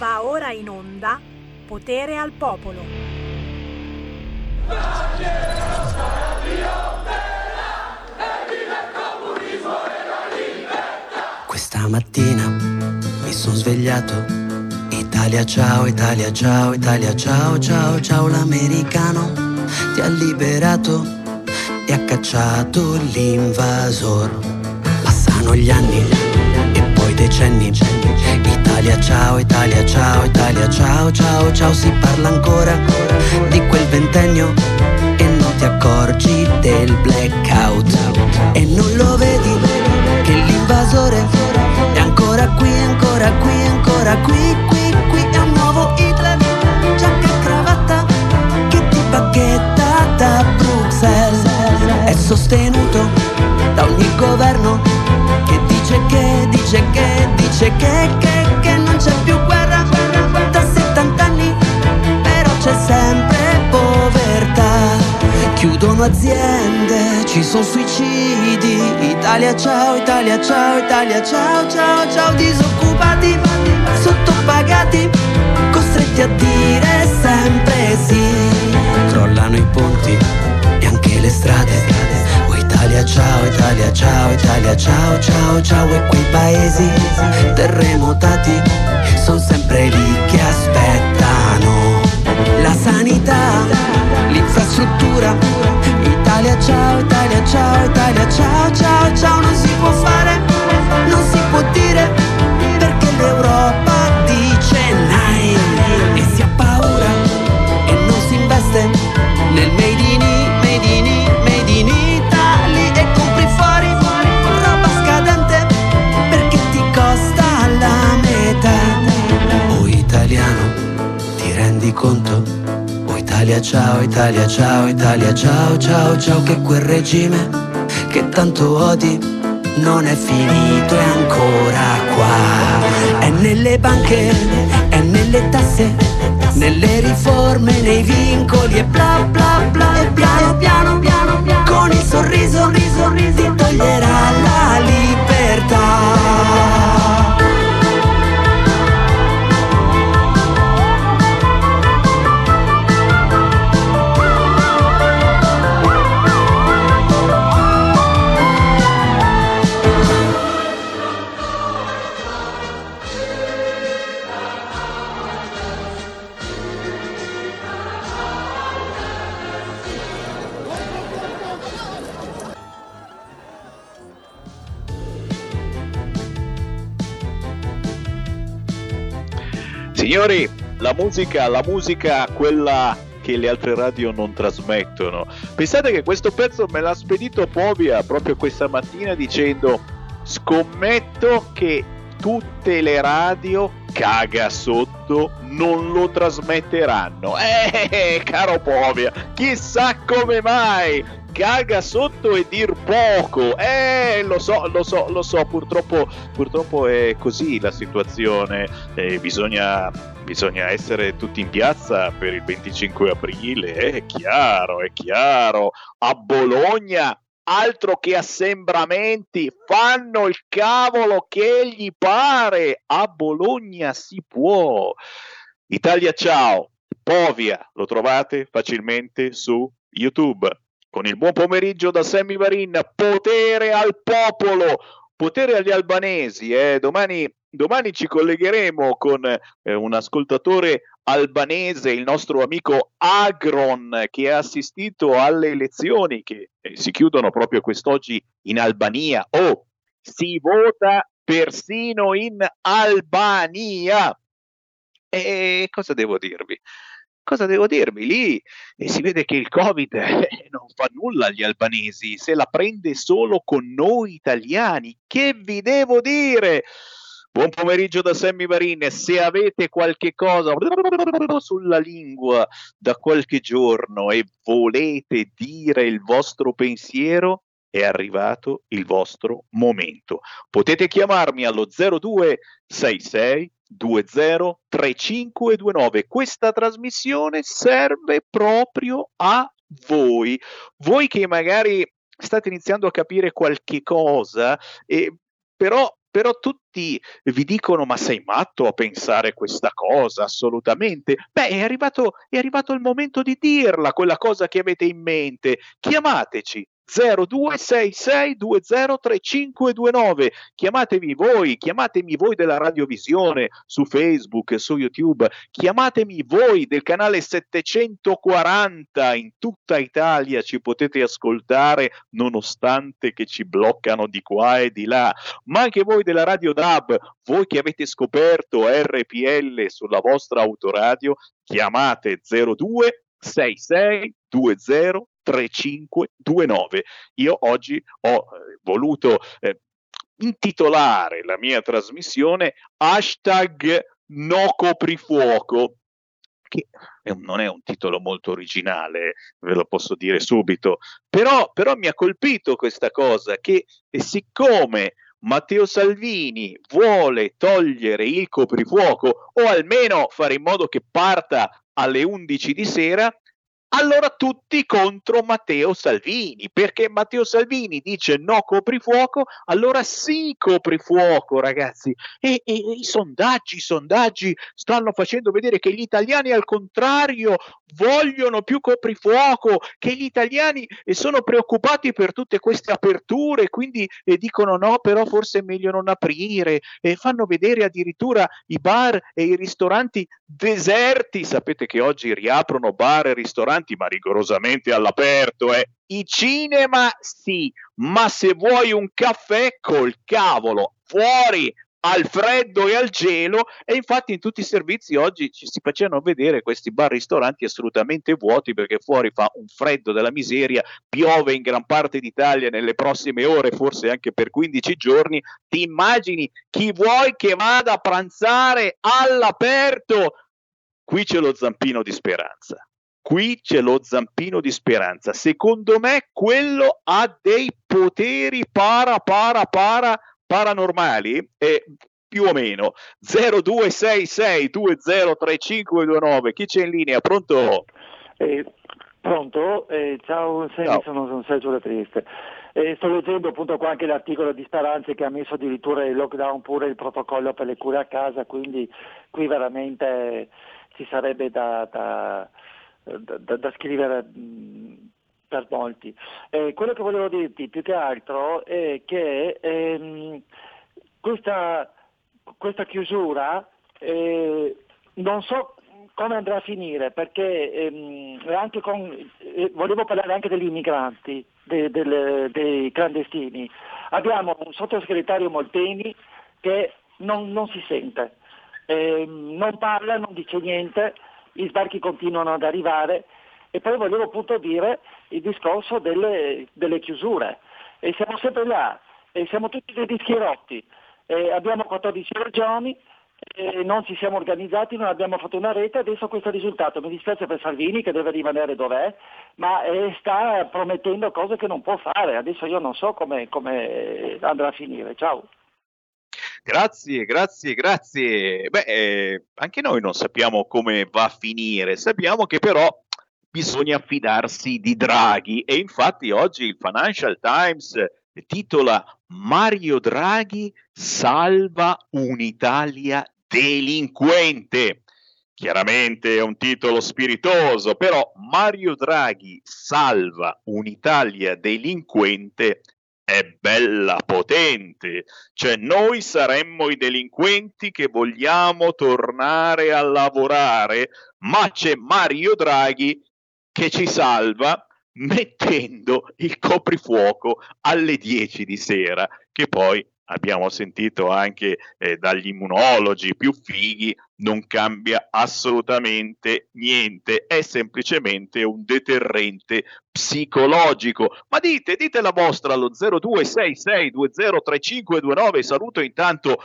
Va ora in onda Potere al Popolo. Questa mattina mi sono svegliato. Italia ciao, Italia ciao, Italia ciao, ciao, ciao, l'americano ti ha liberato e ha cacciato l'invasor. Passano gli anni decenni. Italia ciao, Italia ciao, Italia ciao, ciao, ciao, si parla ancora di quel ventennio e non ti accorgi del blackout e non lo vedi che l'invasore è ancora qui, ancora qui, ancora qui, qui, qui è un nuovo Hitler, giacca e cravatta che ti bacchetta da Bruxelles, è sostenuto da ogni governo che dice che, dice che, dice che, che, che non c'è più guerra da 70 anni, però c'è sempre povertà. Chiudono aziende, ci sono suicidi. Italia ciao, Italia ciao, Italia ciao, ciao, ciao. Disoccupati, sottopagati, costretti a dire sempre sì. Crollano i ponti e anche le strade. Oh Italia ciao, Italia ciao, Italia ciao, ciao, ciao. E quei paesi terremotati sono sempre lì che aspettano. La sanità, l'infrastruttura. Italia ciao, Italia ciao, Italia ciao, ciao, ciao. Non si può fare, conto? Oh Italia ciao, Italia ciao, Italia ciao, ciao, ciao Che quel regime che tanto odi non è finito, è ancora qua È nelle banche, è nelle tasse, nelle riforme, nei vincoli e bla bla bla E piano piano piano, piano con il sorriso, Signori, la musica, la musica, quella che le altre radio non trasmettono. Pensate che questo pezzo me l'ha spedito Povia proprio questa mattina dicendo scommetto che tutte le radio caga sotto non lo trasmetteranno. Eh, caro Povia, chissà come mai caga sotto e dir poco. Eh, lo so, lo so, lo so, purtroppo, purtroppo è così la situazione. Eh, bisogna, bisogna essere tutti in piazza per il 25 aprile, è chiaro, è chiaro. A Bologna altro che assembramenti, fanno il cavolo che gli pare. A Bologna si può. Italia ciao, Povia, lo trovate facilmente su YouTube. Con il buon pomeriggio da Sammy Varin, potere al popolo, potere agli albanesi. Eh? Domani, domani ci collegheremo con eh, un ascoltatore albanese, il nostro amico Agron, che ha assistito alle elezioni che eh, si chiudono proprio quest'oggi in Albania. Oh, si vota persino in Albania. E cosa devo dirvi? Cosa devo dirvi? Lì eh, si vede che il Covid eh, non fa nulla agli albanesi, se la prende solo con noi italiani. Che vi devo dire? Buon pomeriggio da Sammy Varin. Se avete qualche cosa sulla lingua da qualche giorno e volete dire il vostro pensiero, è arrivato il vostro momento. Potete chiamarmi allo 0266 203529. Questa trasmissione serve proprio a voi. Voi che magari state iniziando a capire qualche cosa e però però tutti vi dicono ma sei matto a pensare questa cosa assolutamente beh è arrivato, è arrivato il momento di dirla quella cosa che avete in mente chiamateci 0266203529 chiamatevi voi chiamatemi voi della radiovisione su Facebook su YouTube. Chiamatemi voi del canale 740 in tutta Italia ci potete ascoltare nonostante che ci bloccano di qua e di là. Ma anche voi della Radio DAB voi che avete scoperto RPL sulla vostra autoradio chiamate 02 6620 3529. Io oggi ho eh, voluto eh, intitolare la mia trasmissione hashtag no coprifuoco che non è un titolo molto originale, ve lo posso dire subito, però, però mi ha colpito questa cosa che siccome Matteo Salvini vuole togliere il coprifuoco o almeno fare in modo che parta alle 11 di sera, allora tutti contro Matteo Salvini, perché Matteo Salvini dice no coprifuoco, allora sì coprifuoco ragazzi. E, e, i sondaggi, i sondaggi stanno facendo vedere che gli italiani al contrario vogliono più coprifuoco, che gli italiani eh, sono preoccupati per tutte queste aperture, quindi eh, dicono no, però forse è meglio non aprire, e fanno vedere addirittura i bar e i ristoranti deserti. Sapete che oggi riaprono bar e ristoranti ristoranti, ma rigorosamente all'aperto. Eh. I cinema sì, ma se vuoi un caffè col cavolo, fuori al freddo e al gelo e infatti in tutti i servizi oggi ci si facevano vedere questi bar ristoranti assolutamente vuoti perché fuori fa un freddo della miseria, piove in gran parte d'Italia nelle prossime ore, forse anche per 15 giorni, ti immagini chi vuoi che vada a pranzare all'aperto? Qui c'è lo zampino di speranza qui c'è lo zampino di speranza. Secondo me quello ha dei poteri para para para paranormali e più o meno. 0266203529 chi c'è in linea? Pronto? Eh, pronto? Eh, ciao, ciao. Sono, sono Sergio La Trieste. Eh, sto leggendo appunto qua anche l'articolo di Speranze che ha messo addirittura il lockdown pure il protocollo per le cure a casa quindi qui veramente ci sarebbe da, da da, da scrivere per molti. Eh, quello che volevo dirti più che altro è che ehm, questa, questa, chiusura eh, non so come andrà a finire perché ehm, con, eh, volevo parlare anche degli immigranti, de, de, dei clandestini. Abbiamo un sottosegretario Molteni che non, non si sente, ehm, non parla, non dice niente gli sbarchi continuano ad arrivare e poi volevo appunto dire il discorso delle, delle chiusure. E siamo sempre là, e siamo tutti dei dischierotti, e abbiamo 14 regioni, non ci siamo organizzati, non abbiamo fatto una rete, adesso questo è il risultato. Mi dispiace per Salvini che deve rimanere dov'è, ma sta promettendo cose che non può fare. Adesso io non so come, come andrà a finire. Ciao. Grazie, grazie, grazie. Beh, eh, anche noi non sappiamo come va a finire, sappiamo che però bisogna fidarsi di Draghi e infatti oggi il Financial Times titola Mario Draghi salva un'Italia delinquente. Chiaramente è un titolo spiritoso, però Mario Draghi salva un'Italia delinquente è bella potente, cioè noi saremmo i delinquenti che vogliamo tornare a lavorare, ma c'è Mario Draghi che ci salva mettendo il coprifuoco alle 10 di sera, che poi abbiamo sentito anche eh, dagli immunologi più fighi, non cambia assolutamente niente, è semplicemente un deterrente psicologico. Ma dite, dite la vostra allo 0266203529. Saluto intanto,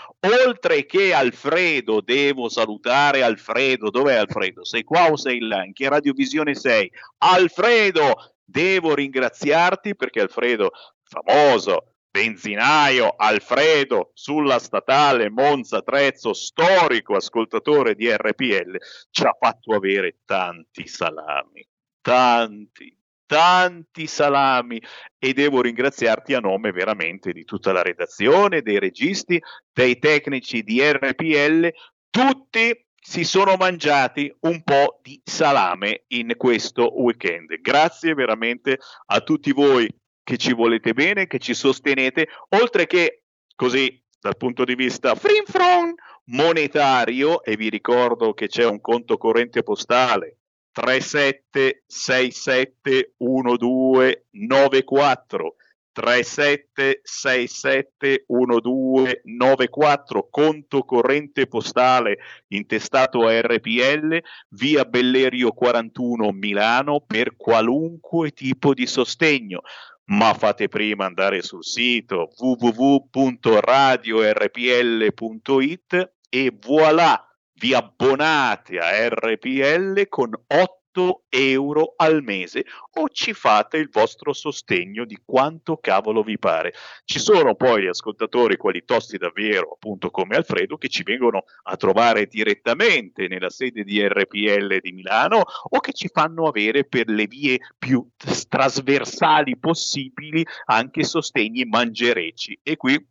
oltre che Alfredo, devo salutare Alfredo. Dov'è Alfredo? Sei qua o sei là? In che radiovisione sei? Alfredo, devo ringraziarti perché Alfredo, famoso, benzinaio Alfredo sulla statale Monza Trezzo, storico ascoltatore di RPL, ci ha fatto avere tanti salami, tanti, tanti salami. E devo ringraziarti a nome veramente di tutta la redazione, dei registi, dei tecnici di RPL, tutti si sono mangiati un po' di salame in questo weekend. Grazie veramente a tutti voi che ci volete bene, che ci sostenete, oltre che così dal punto di vista frinfron monetario e vi ricordo che c'è un conto corrente postale 37671294 37671294 conto corrente postale intestato a RPL via Bellerio 41 Milano per qualunque tipo di sostegno ma fate prima andare sul sito www.radiorpl.it e voilà vi abbonate a RPL con 8 euro al mese o ci fate il vostro sostegno di quanto cavolo vi pare. Ci sono poi gli ascoltatori, quelli tosti davvero, appunto come Alfredo, che ci vengono a trovare direttamente nella sede di RPL di Milano o che ci fanno avere per le vie più trasversali possibili anche sostegni mangerecci e qui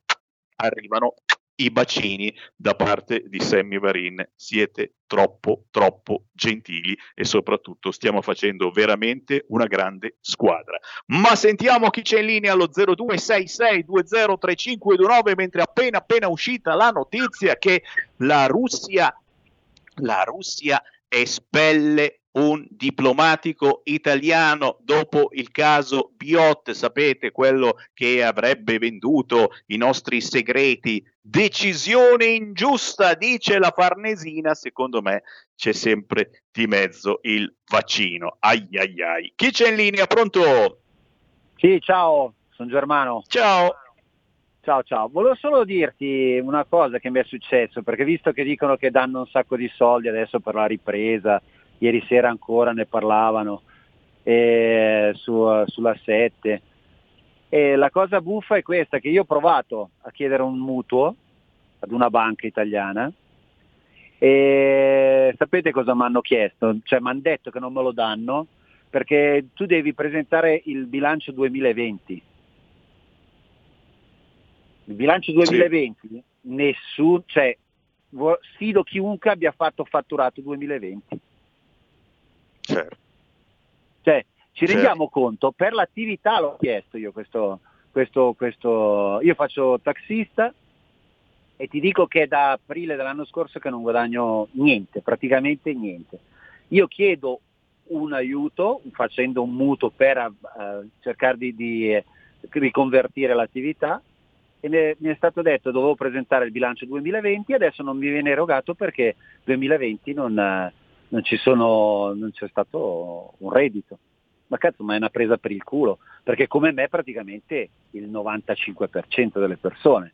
arrivano i bacini da parte di Sammy Varin. Siete troppo, troppo gentili e soprattutto stiamo facendo veramente una grande squadra. Ma sentiamo chi c'è in linea allo 0266203529 mentre appena appena uscita la notizia che la Russia, la Russia espelle un diplomatico italiano dopo il caso Biot, sapete quello che avrebbe venduto i nostri segreti. Decisione ingiusta, dice la Farnesina, secondo me c'è sempre di mezzo il vaccino. Ai ai ai. Chi c'è in linea? Pronto? Sì, ciao, sono Germano. Ciao. Ciao, ciao. Volevo solo dirti una cosa che mi è successo, perché visto che dicono che danno un sacco di soldi adesso per la ripresa, ieri sera ancora ne parlavano eh, su, sulla 7. E la cosa buffa è questa, che io ho provato a chiedere un mutuo ad una banca italiana e sapete cosa mi hanno chiesto? Cioè mi hanno detto che non me lo danno perché tu devi presentare il bilancio 2020. Il bilancio 2020, sì. nessuno, cioè sfido chiunque abbia fatto fatturato 2020. Certo. Cioè, ci certo. rendiamo conto, per l'attività l'ho chiesto io questo, questo, questo, io faccio taxista e ti dico che è da aprile dell'anno scorso che non guadagno niente, praticamente niente. Io chiedo un aiuto facendo un mutuo per uh, cercare di, di riconvertire l'attività e mi è stato detto dovevo presentare il bilancio 2020 e adesso non mi viene erogato perché 2020 non, non, sono, non c'è stato un reddito. Ma cazzo, ma è una presa per il culo, perché come me praticamente il 95% delle persone.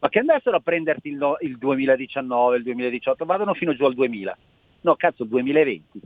Ma che andassero a prenderti il, il 2019, il 2018, vadano fino giù al 2000. No, cazzo, 2020.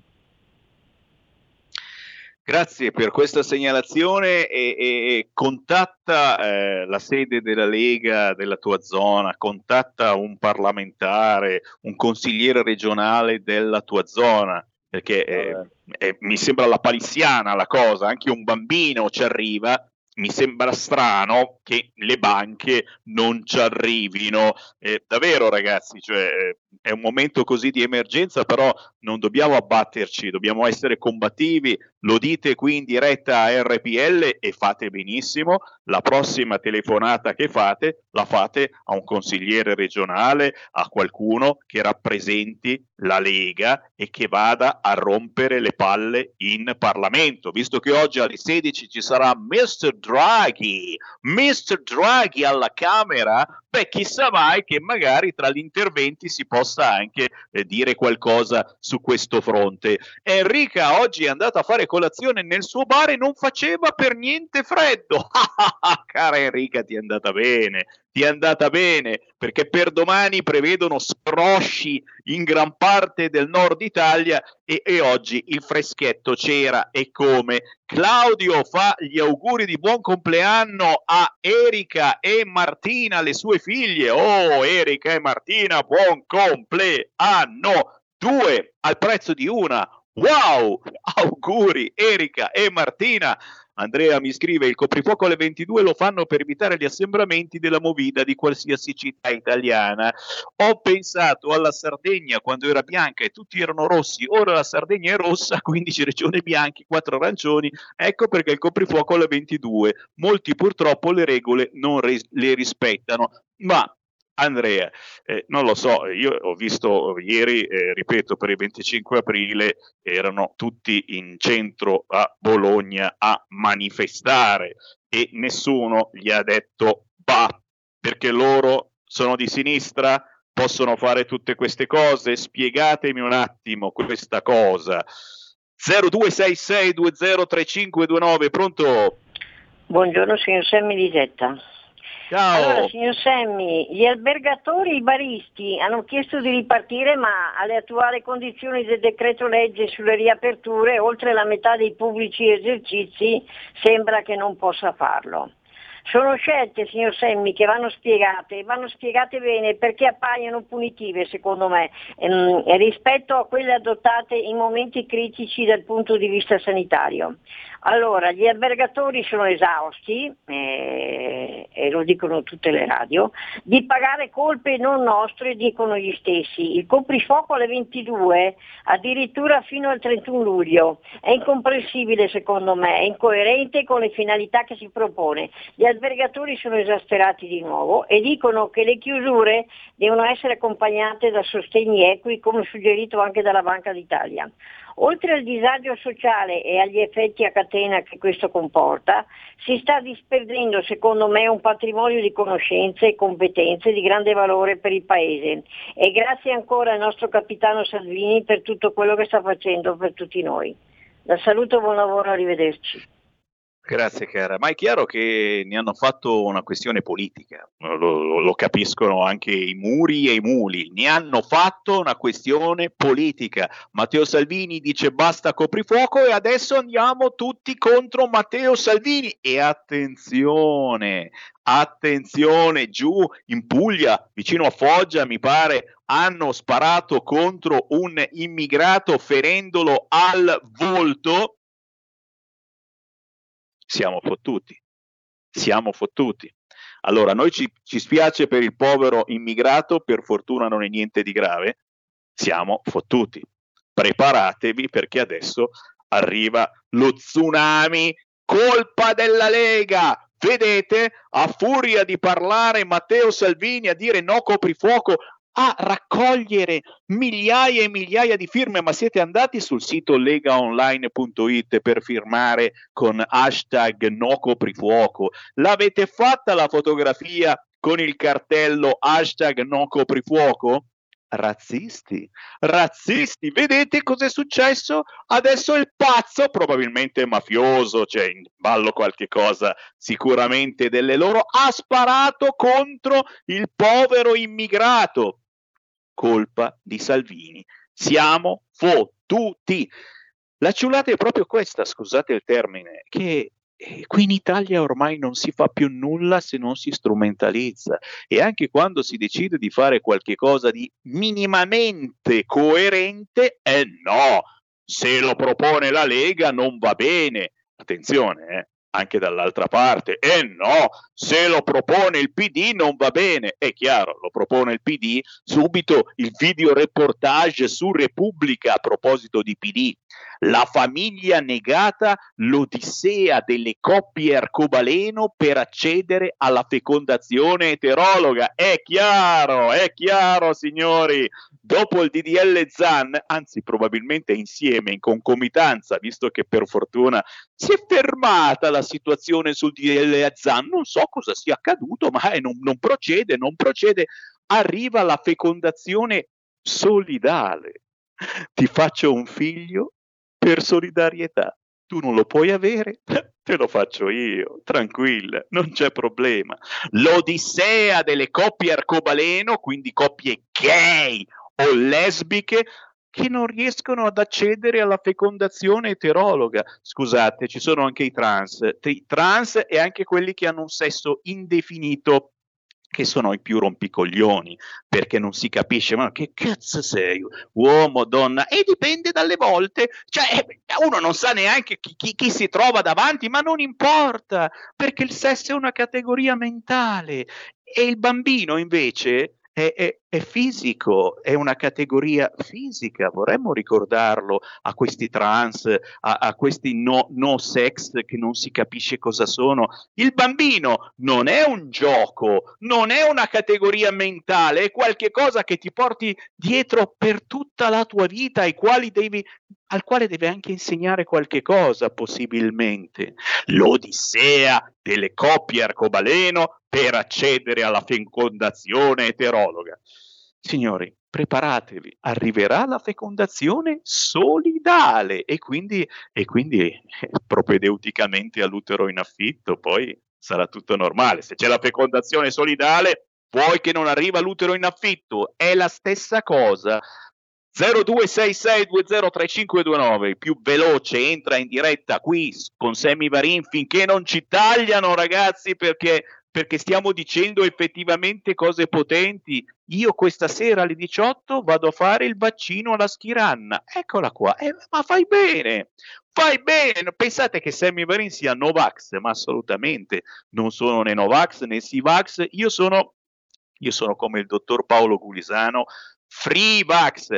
Grazie per questa segnalazione e, e contatta eh, la sede della Lega della tua zona, contatta un parlamentare, un consigliere regionale della tua zona, perché eh, eh, mi sembra la palissiana la cosa, anche un bambino ci arriva mi sembra strano che le banche non ci arrivino. Eh, davvero, ragazzi, cioè, eh, è un momento così di emergenza, però non dobbiamo abbatterci, dobbiamo essere combattivi. Lo dite qui in diretta a RPL e fate benissimo. La prossima telefonata che fate la fate a un consigliere regionale, a qualcuno che rappresenti la Lega e che vada a rompere le palle in Parlamento, visto che oggi alle 16 ci sarà Mr. Draghi, Mr. Draghi alla Camera, beh chissà mai che magari tra gli interventi si possa anche eh, dire qualcosa su questo fronte. Enrica oggi è andata a fare colazione nel suo bar e non faceva per niente freddo. Cara Enrica, ti è andata bene ti è andata bene perché per domani prevedono scrosci in gran parte del nord Italia e, e, oggi il freschetto c'era e come. Claudio fa gli auguri di buon compleanno a Erika e Martina, le sue figlie. Oh, Erika e Martina, buon compleanno! Due al prezzo di una Wow! Auguri Erika e Martina! Andrea mi scrive: il coprifuoco alle 22 lo fanno per evitare gli assembramenti della movida di qualsiasi città italiana. Ho pensato alla Sardegna quando era bianca e tutti erano rossi, ora la Sardegna è rossa, 15 regioni bianche, 4 arancioni. Ecco perché il coprifuoco alle 22. Molti purtroppo le regole non res- le rispettano. Ma Andrea, eh, non lo so, io ho visto ieri, eh, ripeto, per il 25 aprile erano tutti in centro a Bologna a manifestare e nessuno gli ha detto bah, perché loro sono di sinistra, possono fare tutte queste cose, spiegatemi un attimo questa cosa. 0266203529, pronto? Buongiorno signor Semmi di Getta. Ciao. Allora, signor Semmi, gli albergatori, i baristi hanno chiesto di ripartire, ma alle attuali condizioni del decreto legge sulle riaperture, oltre la metà dei pubblici esercizi sembra che non possa farlo. Sono scelte, signor Semmi, che vanno spiegate, vanno spiegate bene perché appaiono punitive, secondo me, ehm, rispetto a quelle adottate in momenti critici dal punto di vista sanitario. Allora, gli albergatori sono esausti, eh, e lo dicono tutte le radio, di pagare colpe non nostre, dicono gli stessi. Il coprifuoco alle 22, addirittura fino al 31 luglio, è incomprensibile secondo me, è incoerente con le finalità che si propone. Gli albergatori sono esasperati di nuovo e dicono che le chiusure devono essere accompagnate da sostegni equi, come suggerito anche dalla Banca d'Italia. Oltre al disagio sociale e agli effetti a catena che questo comporta, si sta disperdendo secondo me un patrimonio di conoscenze e competenze di grande valore per il Paese e grazie ancora al nostro capitano Salvini per tutto quello che sta facendo per tutti noi. La saluto, buon lavoro, arrivederci. Grazie cara, ma è chiaro che ne hanno fatto una questione politica, lo, lo, lo, capiscono anche i muri e i muli, ne hanno fatto una questione politica. Matteo Salvini dice basta coprifuoco e adesso andiamo tutti contro Matteo Salvini. E attenzione, attenzione, giù in Puglia, vicino a Foggia mi pare, hanno sparato contro un immigrato ferendolo al volto siamo fottuti. Siamo fottuti. Allora, noi ci, ci spiace per il povero immigrato, per fortuna non è niente di grave, siamo fottuti. Preparatevi perché adesso arriva lo tsunami, colpa della Lega. Vedete, a furia di parlare Matteo Salvini a dire no coprifuoco, a raccogliere migliaia e migliaia di firme, ma siete andati sul sito legaonline.it per firmare con hashtag no coprifuoco? L'avete fatta la fotografia con il cartello hashtag no coprifuoco? razzisti, razzisti. Vedete cos'è successo? Adesso il pazzo, probabilmente mafioso, c'è cioè in ballo qualche cosa sicuramente delle loro, ha sparato contro il povero immigrato colpa di Salvini. Siamo fottuti. La ciulata è proprio questa, scusate il termine, che eh, qui in Italia ormai non si fa più nulla se non si strumentalizza e anche quando si decide di fare qualche cosa di minimamente coerente, eh no, se lo propone la Lega non va bene. Attenzione, eh, anche dall'altra parte. E no, se lo propone il PD non va bene. È chiaro, lo propone il PD, subito il video reportage su Repubblica a proposito di PD. La famiglia negata l'odissea delle coppie arcobaleno per accedere alla fecondazione eterologa. È chiaro, è chiaro, signori. Dopo il DDL Zan, anzi probabilmente insieme, in concomitanza, visto che per fortuna si è fermata la situazione sul DDL Zan, non so cosa sia accaduto, ma non, non procede, non procede. Arriva la fecondazione solidale. Ti faccio un figlio per solidarietà. Tu non lo puoi avere, te lo faccio io, tranquilla, non c'è problema. L'odissea delle coppie arcobaleno, quindi coppie gay o lesbiche, che non riescono ad accedere alla fecondazione eterologa. Scusate, ci sono anche i trans, i trans e anche quelli che hanno un sesso indefinito che sono i più rompicoglioni, perché non si capisce, ma che cazzo sei, uomo, donna, e dipende dalle volte, cioè uno non sa neanche chi, chi, chi si trova davanti, ma non importa, perché il sesso è una categoria mentale. E il bambino invece è, è, è, fisico, è una categoria fisica, vorremmo ricordarlo a questi trans, a, a questi no, no, sex che non si capisce cosa sono. Il bambino non è un gioco, non è una categoria mentale, è qualcosa che ti porti dietro per tutta la tua vita, ai quali devi al quale deve anche insegnare qualche cosa, possibilmente. L'Odissea delle coppie arcobaleno per accedere alla fecondazione eterologa. Signori, preparatevi, arriverà la fecondazione solidale e quindi, e quindi eh, propedeuticamente all'utero in affitto, poi sarà tutto normale. Se c'è la fecondazione solidale, vuoi che non arriva l'utero in affitto, è la stessa cosa. 0266203529, il più veloce, entra in diretta qui con Sammy Varin finché non ci tagliano ragazzi perché, perché stiamo dicendo effettivamente cose potenti. Io questa sera alle 18 vado a fare il vaccino alla schiranna. Eccola qua, eh, ma fai bene, fai bene. Pensate che Sammy Varin sia Novax, ma assolutamente non sono né Novax né Sivax. Io sono, io sono come il dottor Paolo Gulisano, free vax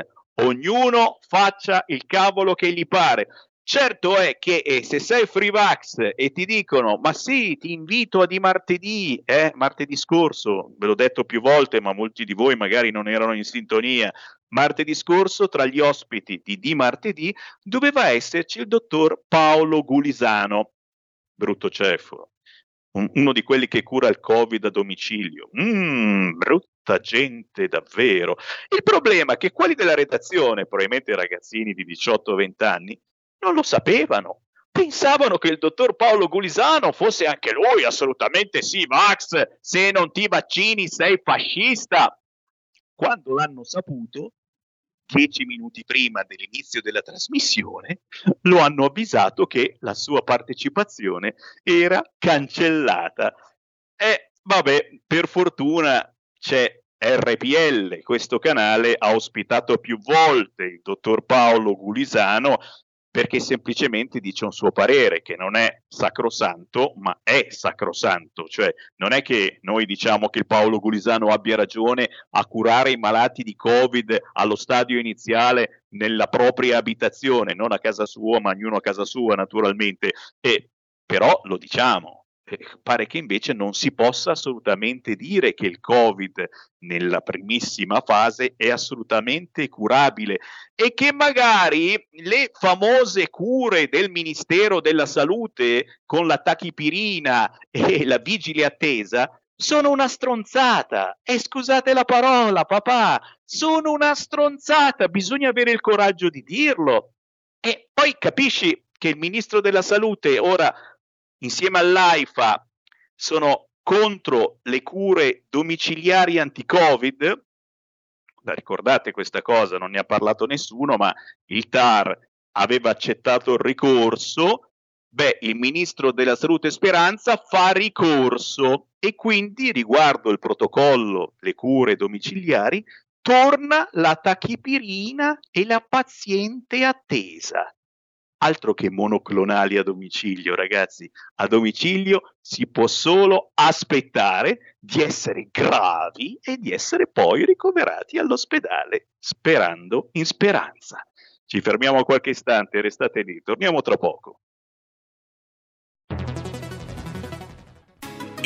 ognuno faccia il cavolo che gli pare. Certo è che eh, se sei free vax e ti dicono ma sì, ti invito a di martedì, eh, martedì scorso, ve l'ho detto più volte, ma molti di voi magari non erano in sintonia, martedì scorso tra gli ospiti di di martedì doveva esserci il dottor Paolo Gulisano, brutto cefalo, uno di quelli che cura il Covid a domicilio. Mm, brutta gente davvero. Il problema è che quelli della redazione, probabilmente ragazzini di 18-20 anni, non lo sapevano. Pensavano che il dottor Paolo Gulisano fosse anche lui assolutamente sì, Max, se non ti vaccini sei fascista. Quando l'hanno saputo, dieci minuti prima dell'inizio della trasmissione, lo hanno avvisato che la sua partecipazione era cancellata. E vabbè, per fortuna c'è RPL, questo canale ha ospitato più volte il dottor Paolo Gulisano perché semplicemente dice un suo parere che non è sacrosanto, ma è sacrosanto, cioè non è che noi diciamo che Paolo Gulisano abbia ragione a curare i malati di Covid allo stadio iniziale nella propria abitazione, non a casa sua, ma ognuno a casa sua naturalmente, e però lo diciamo, pare che invece non si possa assolutamente dire che il Covid nella primissima fase è assolutamente curabile e che magari le famose cure del Ministero della Salute con la tachipirina e la vigile attesa sono una stronzata. E scusate la parola, papà, sono una stronzata, bisogna avere il coraggio di dirlo. E poi capisci che il ministro della Salute ora insieme all'AIFA sono contro le cure domiciliari anti-Covid. Ricordate questa cosa? Non ne ha parlato nessuno, ma il TAR aveva accettato il ricorso. Beh, il ministro della Salute Speranza fa ricorso e quindi riguardo il protocollo le cure domiciliari torna la tachipirina e la paziente attesa altro che monoclonali a domicilio, ragazzi. A domicilio si può solo aspettare di essere gravi e di essere poi ricoverati all'ospedale, sperando in speranza. Ci fermiamo qualche istante, restate lì, torniamo tra poco.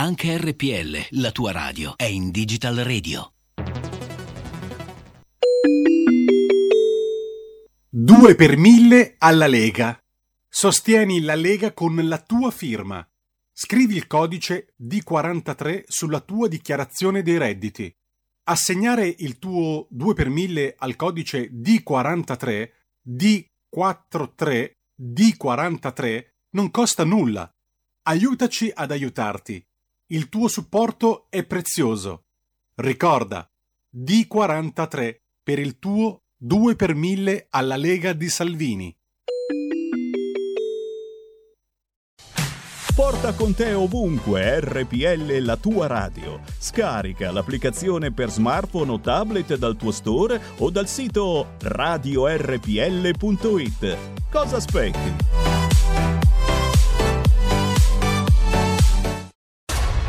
Anche RPL, la tua radio, è in Digital Radio. 2 per 1000 alla Lega. Sostieni la Lega con la tua firma. Scrivi il codice D43 sulla tua dichiarazione dei redditi. Assegnare il tuo 2 per 1000 al codice D43, D43, D43 non costa nulla. Aiutaci ad aiutarti. Il tuo supporto è prezioso. Ricorda, D43 per il tuo 2 per 1000 alla Lega di Salvini. Porta con te ovunque RPL la tua radio. Scarica l'applicazione per smartphone o tablet dal tuo store o dal sito radiorpl.it. Cosa aspetti?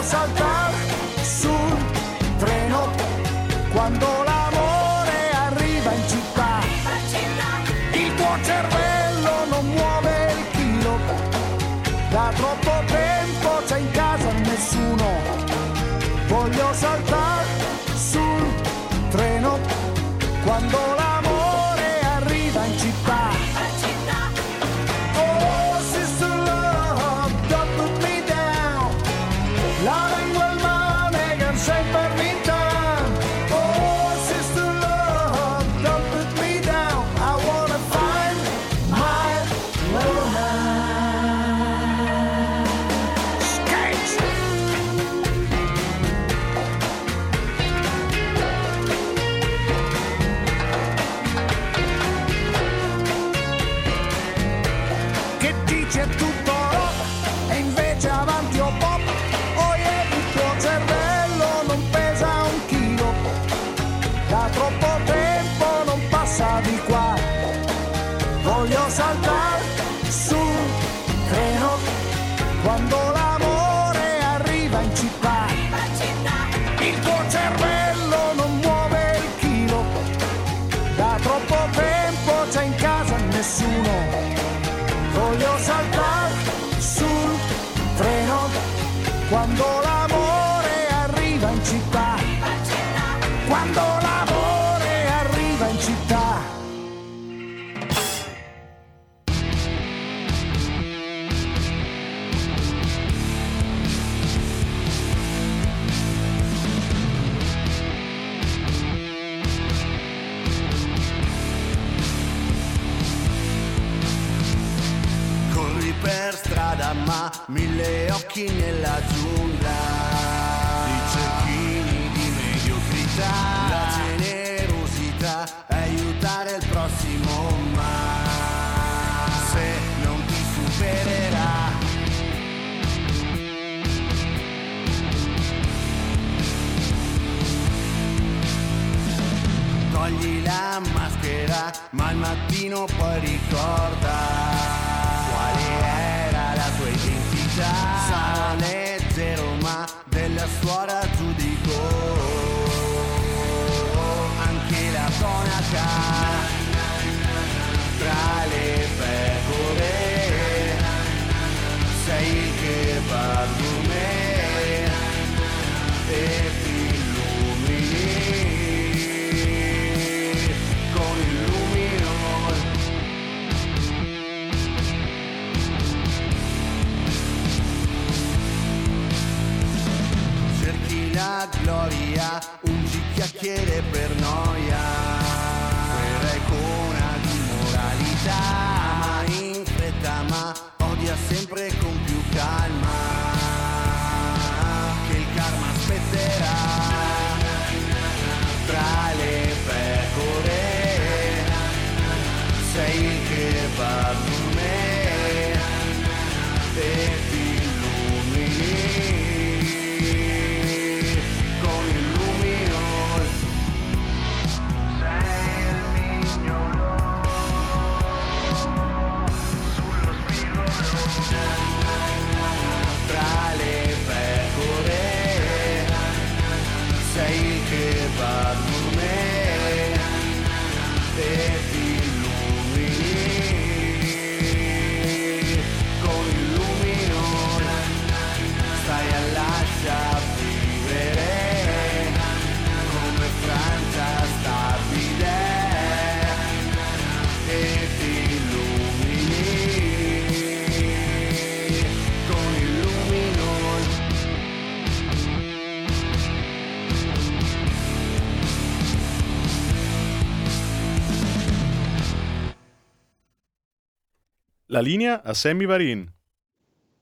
Voglio mattino poi ricorda get it. La linea a Sammy Varin.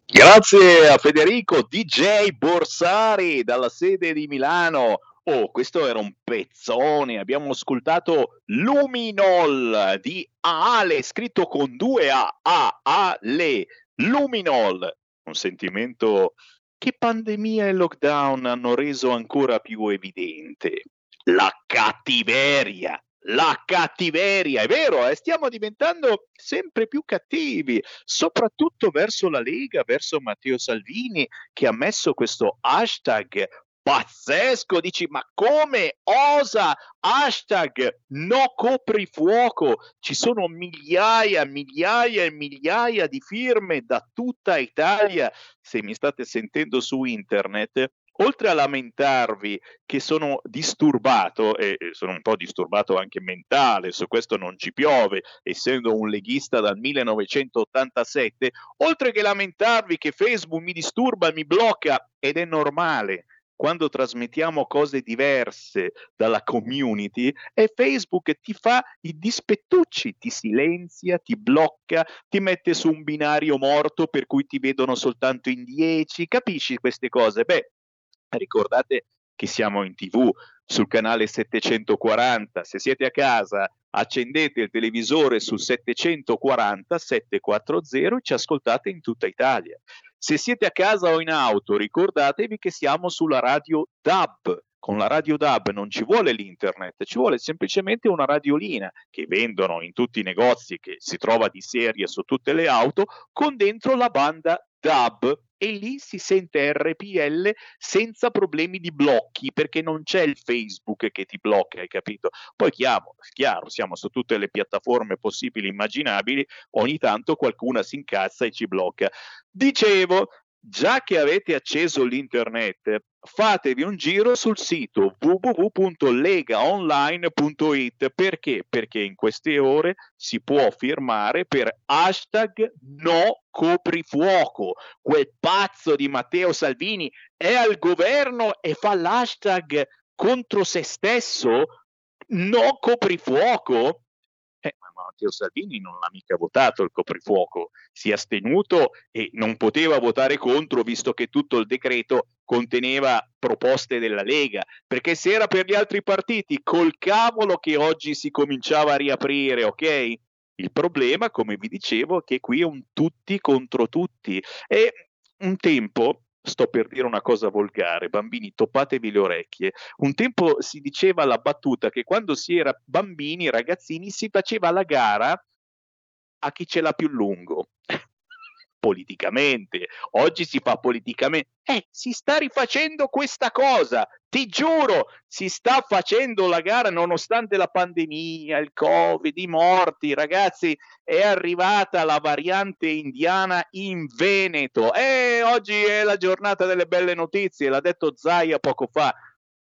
Grazie a Federico DJ Borsari dalla sede di Milano. Oh, questo era un pezzone. Abbiamo ascoltato Luminol di Ale, scritto con due A, A, Ale. Luminol, un sentimento che pandemia e lockdown hanno reso ancora più evidente. La cattiveria. La cattiveria, è vero, eh? stiamo diventando sempre più cattivi, soprattutto verso la Lega, verso Matteo Salvini, che ha messo questo hashtag pazzesco, dici ma come osa hashtag no coprifuoco, ci sono migliaia, migliaia e migliaia di firme da tutta Italia, se mi state sentendo su internet, oltre a lamentarvi che sono disturbato, e sono un po' disturbato anche mentale, su questo non ci piove, essendo un leghista dal 1987, oltre che lamentarvi che Facebook mi disturba, mi blocca, ed è normale, quando trasmettiamo cose diverse dalla community e Facebook ti fa i dispettucci, ti silenzia, ti blocca, ti mette su un binario morto per cui ti vedono soltanto in 10, capisci queste cose? Beh, ricordate che siamo in tv sul canale 740, se siete a casa accendete il televisore su 740 740 e ci ascoltate in tutta Italia. Se siete a casa o in auto, ricordatevi che siamo sulla radio DAB. Con la radio DAB non ci vuole l'internet, ci vuole semplicemente una radiolina che vendono in tutti i negozi che si trova di serie su tutte le auto con dentro la banda DAB e lì si sente RPL senza problemi di blocchi perché non c'è il Facebook che ti blocca, hai capito? Poi chiaro, chiaro, siamo su tutte le piattaforme possibili e immaginabili, ogni tanto qualcuna si incazza e ci blocca. Dicevo, già che avete acceso l'internet, fatevi un giro sul sito www.legaonline.it perché? Perché in queste ore si può firmare per hashtag no coprifuoco. Quel pazzo di Matteo Salvini è al governo e fa l'hashtag contro se stesso? No coprifuoco? Eh, ma Matteo Salvini non ha mica votato il coprifuoco, si è astenuto e non poteva votare contro visto che tutto il decreto conteneva proposte della Lega, perché se era per gli altri partiti, col cavolo che oggi si cominciava a riaprire, ok? Il problema, come vi dicevo, è che qui è un tutti contro tutti e un tempo sto per dire una cosa volgare, bambini toppatevi le orecchie. Un tempo si diceva la battuta che quando si era bambini, ragazzini, si faceva la gara a chi ce l'ha più lungo. Politicamente, oggi si fa politicamente. Eh, si sta rifacendo questa cosa, ti giuro, si sta facendo la gara nonostante la pandemia, il Covid, i morti, ragazzi, è arrivata la variante indiana in Veneto. E eh, oggi è la giornata delle belle notizie, l'ha detto Zaia poco fa.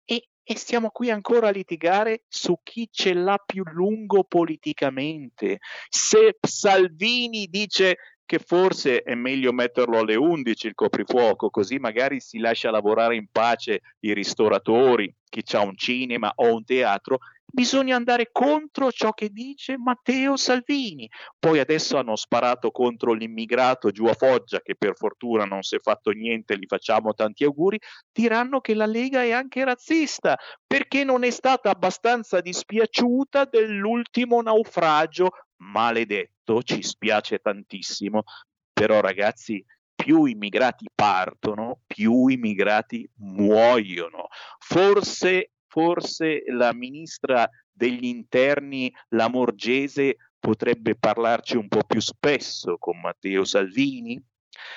E, e stiamo qui ancora a litigare su chi ce l'ha più lungo politicamente. Se Salvini dice che forse è meglio metterlo alle 11 il coprifuoco, così magari si lascia lavorare in pace i ristoratori, chi ha un cinema o un teatro, bisogna andare contro ciò che dice Matteo Salvini. Poi adesso hanno sparato contro l'immigrato giù a Foggia, che per fortuna non si è fatto niente, gli facciamo tanti auguri, diranno che la Lega è anche razzista, perché non è stata abbastanza dispiaciuta dell'ultimo naufragio maledetto, ci spiace tantissimo, però ragazzi, più immigrati partono, più immigrati muoiono. Forse, forse la ministra degli interni, la Morgese, potrebbe parlarci un po' più spesso con Matteo Salvini?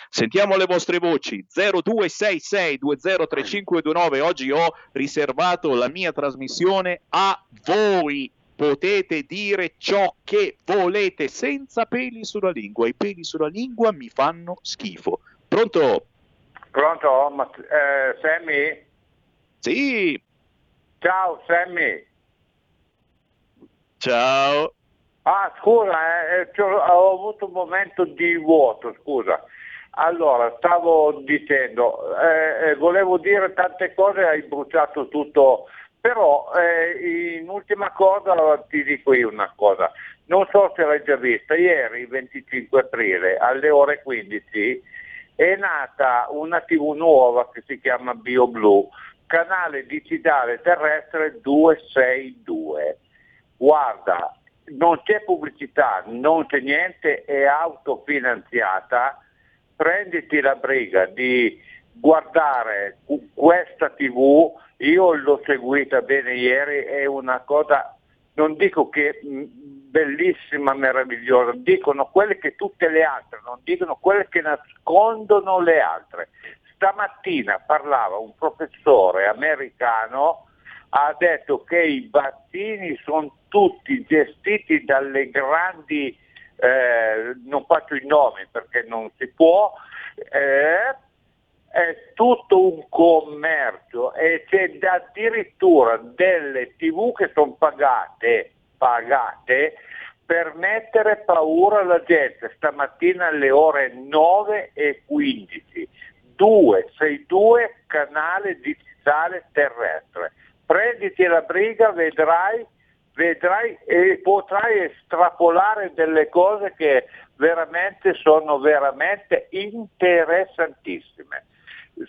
Sentiamo le vostre voci 0266203529. Oggi ho riservato la mia trasmissione a voi potete dire ciò che volete senza peli sulla lingua. I peli sulla lingua mi fanno schifo. Pronto? Pronto? Ma, eh, Sammy? Sì. Ciao Sammy. Ciao. Ah, scusa, eh, eh ho avuto un momento di vuoto, scusa. Allora, stavo dicendo, eh, eh, volevo dire tante cose, hai bruciato tutto però eh, in ultima cosa ti dico io una cosa, non so se l'hai già vista, ieri 25 aprile alle ore 15 è nata una tv nuova che si chiama BioBlue, canale digitale terrestre 262. Guarda, non c'è pubblicità, non c'è niente, è autofinanziata, prenditi la briga di guardare questa tv io l'ho seguita bene ieri, è una cosa, non dico che mh, bellissima, meravigliosa, dicono quelle che tutte le altre, non dicono quelle che nascondono le altre. Stamattina parlava un professore americano, ha detto che i vaccini sono tutti gestiti dalle grandi, eh, non faccio i nomi perché non si può, eh, è tutto un commercio e c'è addirittura delle tv che sono pagate, pagate per mettere paura alla gente. Stamattina alle ore 9 e 15, 262 canale digitale terrestre. Prenditi la briga, vedrai, vedrai e potrai estrapolare delle cose che veramente sono veramente interessantissime.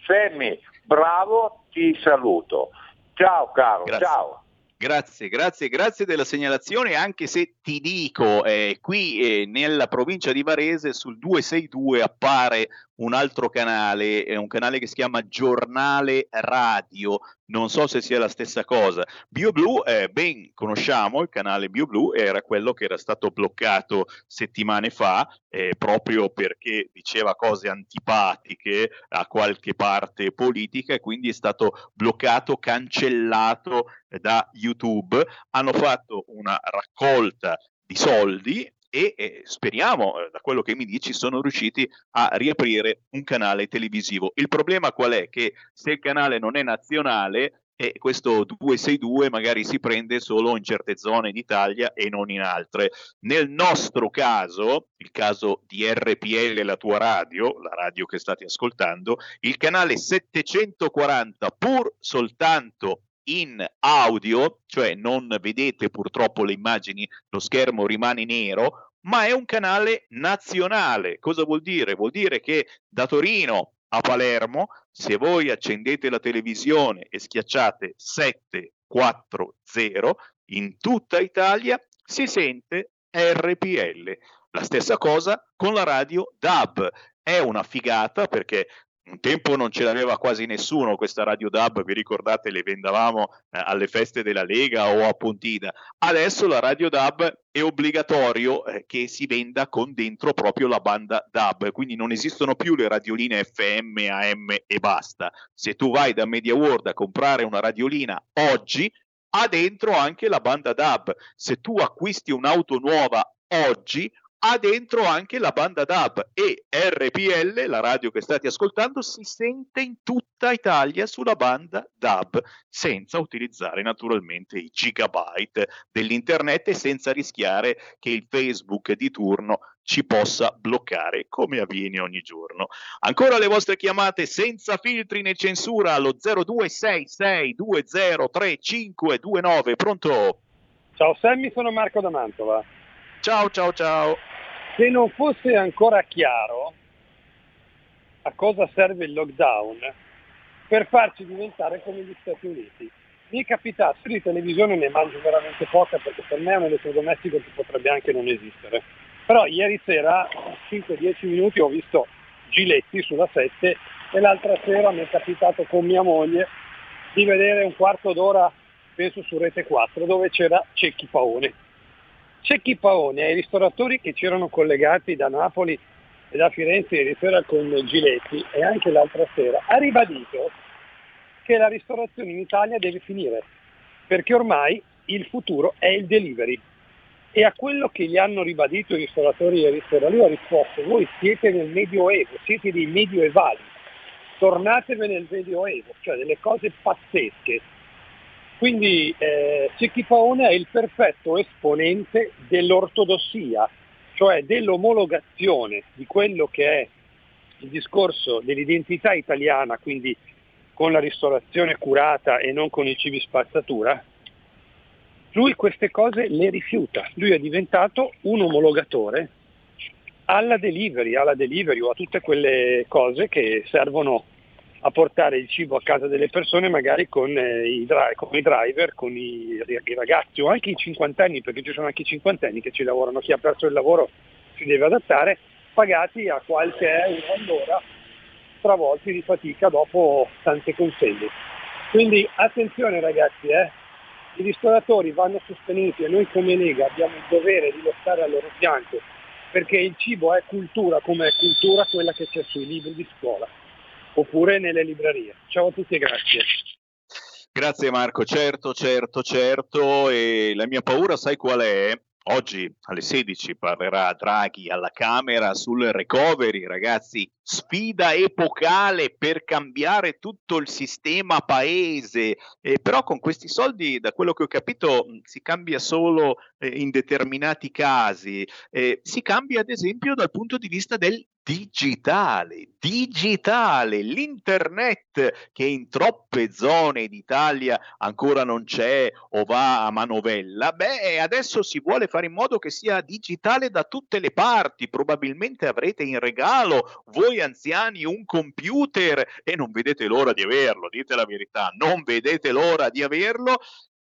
Sammy, bravo, ti saluto. Ciao caro, Grazie. ciao. Grazie, grazie, grazie della segnalazione, anche se ti dico, eh, qui eh, nella provincia di Varese sul 262 appare un altro canale, è un canale che si chiama Giornale Radio, non so se sia la stessa cosa. BioBlue, eh, ben conosciamo il canale BioBlue, era quello che era stato bloccato settimane fa, eh, proprio perché diceva cose antipatiche a qualche parte politica e quindi è stato bloccato, cancellato da YouTube. Hanno fatto una raccolta di soldi e eh, speriamo, eh, da quello che mi dici, sono riusciti a riaprire un canale televisivo. Il problema qual è? Che se il canale non è nazionale, e questo 262 magari si prende solo in certe zone d'Italia e non in altre. Nel nostro caso, il caso di RPL, la tua radio, la radio che state ascoltando, il canale 740 pur soltanto in audio, cioè non vedete purtroppo le immagini, lo schermo rimane nero, ma è un canale nazionale. Cosa vuol dire? Vuol dire che da Torino a Palermo, se voi accendete la televisione e schiacciate 740, in tutta Italia si sente RPL. La stessa cosa con la radio DAB. È una figata perché un tempo non ce l'aveva quasi nessuno questa radio DAB, vi ricordate le vendavamo eh, alle feste della Lega o a Pontida. Adesso la radio DAB è obbligatorio eh, che si venda con dentro proprio la banda DAB, quindi non esistono più le radioline FM, AM e basta. Se tu vai da Media World a comprare una radiolina oggi, ha dentro anche la banda DAB. Se tu acquisti un'auto nuova oggi, ha dentro anche la banda DAB e RPL, la radio che state ascoltando, si sente in tutta Italia sulla banda DAB senza utilizzare naturalmente i gigabyte dell'internet e senza rischiare che il Facebook di turno ci possa bloccare come avviene ogni giorno. Ancora le vostre chiamate senza filtri né censura allo 0266203529. Pronto? Ciao Sammy, sono Marco da Mantova. Ciao, ciao, ciao. Se non fosse ancora chiaro a cosa serve il lockdown, per farci diventare come gli Stati Uniti. Mi è capitato, di televisione ne mangio veramente poca perché per me è un elettrodomestico che potrebbe anche non esistere. Però ieri sera, 5-10 minuti, ho visto Giletti sulla 7 e l'altra sera mi è capitato con mia moglie di vedere un quarto d'ora, penso su Rete 4, dove c'era Cecchi Paone Cecchi Paone ai ristoratori che c'erano collegati da Napoli e da Firenze ieri sera con Giletti e anche l'altra sera, ha ribadito che la ristorazione in Italia deve finire, perché ormai il futuro è il delivery. E a quello che gli hanno ribadito i ristoratori ieri sera, lui ha risposto, voi siete nel Medioevo, siete dei medioevali, tornatevene nel Medioevo, cioè delle cose pazzesche quindi eh, Cecchi Paone è il perfetto esponente dell'ortodossia, cioè dell'omologazione di quello che è il discorso dell'identità italiana, quindi con la ristorazione curata e non con i cibi spazzatura, lui queste cose le rifiuta. Lui è diventato un omologatore alla delivery, alla delivery o a tutte quelle cose che servono a portare il cibo a casa delle persone magari con, eh, i, con i, driver, con i, i, ragazzi o anche i cinquantenni, perché ci sono anche i cinquantenni che ci lavorano, chi ha perso il lavoro si deve adattare, pagati a qualche euro all'ora, travolti di fatica dopo tante consegne. Quindi attenzione ragazzi, eh, i ristoratori vanno sostenuti e noi come Lega abbiamo il dovere di lottare al loro fianco, perché il cibo è cultura come è cultura quella che c'è sui libri di scuola oppure nelle librerie. Ciao a tutti e grazie. Grazie Marco, certo, certo, certo. E la mia paura, sai qual è? Oggi alle 16 parlerà Draghi alla Camera sul recovery, ragazzi, sfida epocale per cambiare tutto il sistema paese, eh, però con questi soldi, da quello che ho capito, si cambia solo eh, in determinati casi, eh, si cambia ad esempio dal punto di vista del digitale, digitale, l'internet che in troppe zone d'Italia ancora non c'è o va a manovella, beh, adesso si vuole fare in modo che sia digitale da tutte le parti, probabilmente avrete in regalo voi anziani un computer e non vedete l'ora di averlo, dite la verità, non vedete l'ora di averlo.